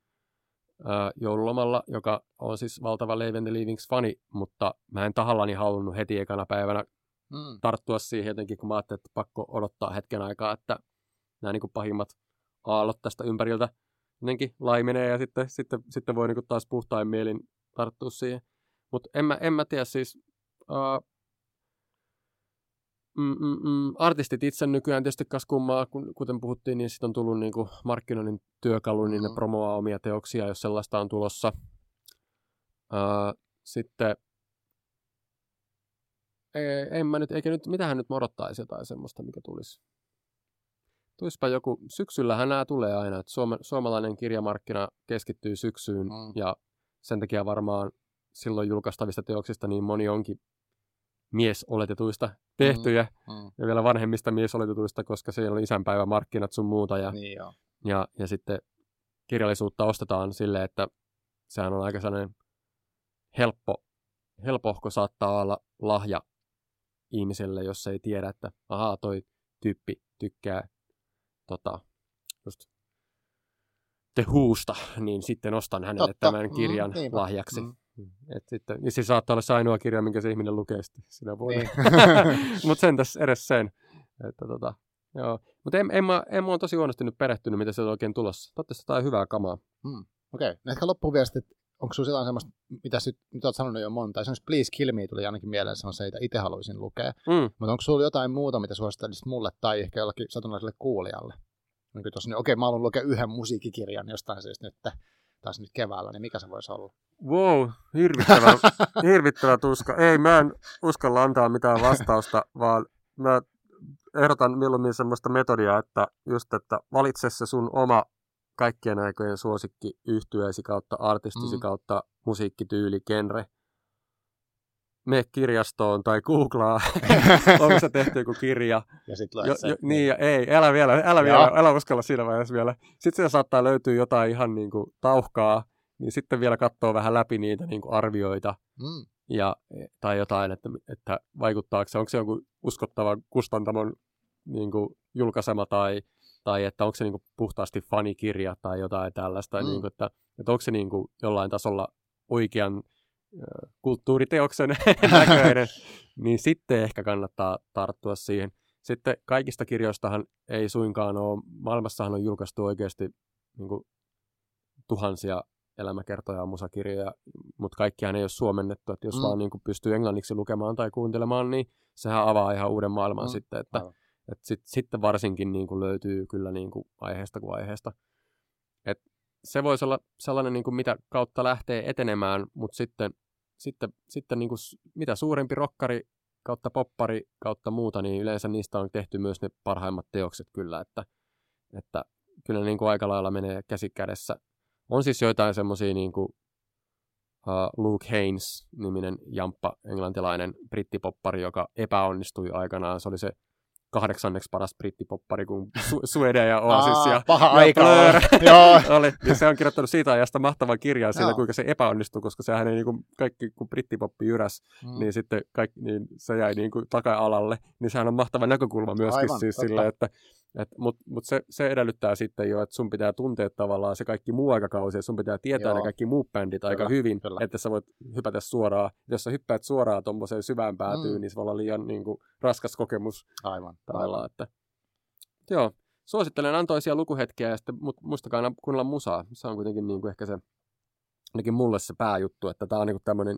ää, joululomalla, joka on siis valtava Leave the Leavings-fani, mutta mä en tahallani halunnut heti ekana päivänä mm. tarttua siihen jotenkin, kun mä ajattelin, että pakko odottaa hetken aikaa, että nämä niin kuin pahimmat aallot tästä ympäriltä jotenkin laimenee ja sitten, sitten, sitten voi niin kuin taas puhtain mielin tarttua siihen. Mutta en mä, en mä tiedä siis, uh, mm, mm, mm, artistit itse nykyään tietysti kas kummaa, kun, kuten puhuttiin, niin sitten on tullut niin kuin markkinoinnin työkalu, niin ne Mm. promoaa omia teoksia, jos sellaista on tulossa. Sitten ei, en mä nyt, eikä nyt, mitähän nyt mä odottaisi jotain semmoista, mikä tulisi. Tuispa joku, syksyllähän nämä tulee aina, että suoma, suomalainen kirjamarkkina keskittyy syksyyn Mm. ja sen takia varmaan silloin julkaistavista teoksista niin moni onkin miesoletetuista tehtyjä Mm. ja vielä vanhemmista miesoletetuista, koska siellä on isänpäivämarkkinat sun muuta ja, Niin joo. ja, ja sitten kirjallisuutta ostetaan sille, että sehän on aika sellainen helppo, helpohko saattaa olla lahja ihmiselle, jos ei tiedä, että ahaa, toi tyyppi tykkää tota, just The Whosta, niin sitten ostan hänelle Totta. tämän Mm, kirjan niinpä. lahjaksi. Mm. Et sitten, niin se saattaa olla se ainoa kirja, minkä se ihminen lukee sinä vuonna. Niin. Mutta sentäs edes sen. Että tota, joo. Mutta en, en, mä, en mä ole tosi huonosti nyt perehtynyt, mitä se on oikein tulossa. Toivottavasti jotain hyvää kamaa. Okei, okay. no ehkä loppuun vielä sitten, että onko sinulla jotain semmoista, mitä sit, nyt olet sanonut jo monta, esimerkiksi Please Kill Me tuli ainakin mieleen, se on se, mitä itse haluaisin lukea. Mm. Mutta onko sinulla jotain muuta, mitä suosittelisit mulle tai ehkä jollekin satunnaiselle kuulijalle? Niin tuossa, niin, okei, mä haluan lukea yhden musiikkikirjan jostain syystä nyt, taas nyt keväällä, niin mikä se voisi olla? Wow, hirvittävä, hirvittävä tuska. Ei, mä en uskalla antaa mitään vastausta, vaan mä ehdotan mieluummin semmoista metodia, että just, että valitse se sun oma kaikkien aikojen suosikki yhtyeesi kautta artistisi Mm. kautta musiikkityyli, genre. Mene kirjastoon tai googlaa, onko se tehty joku kirja. ja sitten Jo, jo, niin, ja ei, älä vielä, älä Joo. vielä, älä uskalla siinä vaiheessa vielä. Sitten siellä saattaa löytyä jotain ihan niin kuin tauhkaa, niin sitten vielä katsoo vähän läpi niitä niin kuin arvioita Mm. ja, tai jotain, että, että vaikuttaako se, onko se joku uskottava kustantamon niin kuin julkaisema tai, tai että onko se niin kuin puhtaasti fanikirja tai jotain tällaista, Mm. niin kuin, että, että onko se niin kuin jollain tasolla oikean kulttuuriteoksen näköinen, niin sitten ehkä kannattaa tarttua siihen. Sitten kaikista kirjoistahan ei suinkaan ole, maailmassahan on julkaistu oikeasti niin kuin tuhansia elämäkertoja ja musakirjoja, mutta kaikkiaan ei ole suomennettu, että jos Mm. vaan niin kuin pystyy englanniksi lukemaan tai kuuntelemaan, niin sehän avaa ihan uuden maailman Mm, sitten, että, aivan. että sit, sitten varsinkin niin kuin löytyy kyllä niin kuin aiheesta kuin aiheesta. Et se voisi olla sellainen, niin kuin mitä kautta lähtee etenemään, mutta sitten, sitten, sitten niin kuin, mitä suurempi rokkari kautta poppari kautta muuta, niin yleensä niistä on tehty myös ne parhaimmat teokset kyllä, että, että kyllä niin kuin aika lailla menee käsi kädessä. On siis joitain semmoisia niin kuin uh, Luke Haynes-niminen jamppa, englantilainen brittipoppari, joka epäonnistui aikanaan. Se oli se kahdeksanneksi paras brittipoppari, kun Su- Suede ja Oasis ja, paha ja aika Blur oli. Ja se on kirjoittanut siitä ajasta mahtavan kirjan siitä, Joo. kuinka se epäonnistui, koska sehän ei niin kuin kaikki, kun brittipoppi jyräs, Mm. niin sitten kaikki, niin se jäi niin kuin taka-alalle. Niin sehän on mahtava näkökulma myöskin Aivan, siis totta. sillä, että et, Mutta mut se, se edellyttää sitten jo, että sun pitää tuntea tavallaan se kaikki muu aikakausi, ja sun pitää tietää Joo. ne kaikki muut bändit aika Kyllä, hyvin, kyllä. että sä voit hypätä suoraan. Jos sä hyppäät suoraan tuommoiseen syvään päätyyn, Mm. niin se voi olla liian niin kuin, raskas kokemus Aivan. tavallaan. Että... Joo, suosittelen antoisia lukuhetkiä, ja sitten, mutta muistakaa aina kuunnella musaa. Se on kuitenkin niin kuin ehkä se, ainakin mulle se pääjuttu, että tämä on niin tämmöinen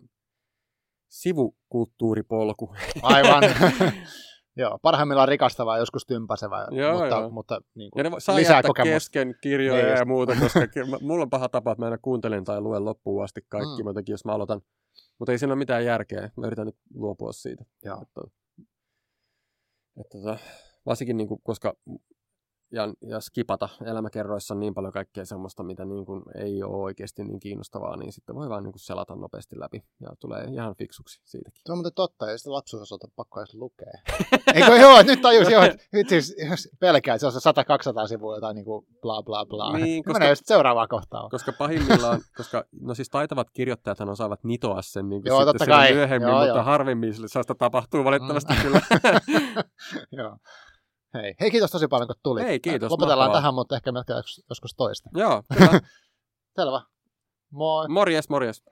sivukulttuuripolku. Aivan. Joo, parhaimmillaan rikastavaa, joskus tympäsevää, Joo, mutta, joo. mutta niin Ja kuin, ne vo- saa lisää kokemusta. kesken kirjoja Niin ja muuta, koska mulla on paha tapa, että mä aina kuuntelen tai luen loppuun asti kaikki, Mm. jotenkin, jos mä aloitan. Mutta ei siinä ole mitään järkeä. Mä yritän nyt luopua siitä. Joo. Että, että, tota, varsinkin, niin kuin, koska ja, ja skipata elämäkerroissa niin paljon kaikkea semmoista, mitä niin kuin ei ole oikeasti niin kiinnostavaa, niin sitten voi vaan niin kuin selata nopeasti läpi ja tulee ihan fiksuksi siitäkin. Se on muuten totta, ja sitten lapsuusosalta pakko edes lukea. Eikö joo, nyt tajus jo, että nyt siis jos pelkää, että se on se 100-200 sivua jotain niin kuin bla bla bla. Niin, koska- Menee sitten seuraavaan kohtaan. Koska pahimmillaan, koska no siis taitavat kirjoittajathan osaavat nitoa sen niin kuin Joo, sitten totta kai. myöhemmin, Joo, mutta joo. harvemmin sellaista tapahtuu valitettavasti Mm. kyllä. Joo. Hei, hei, kiitos tosi paljon, kun tulit. Hei, kiitos, Lopetellaan mahtavaa. tähän, mutta ehkä me joskus toista. Joo, kyllä. Selvä. Moi. Morjes, morjes.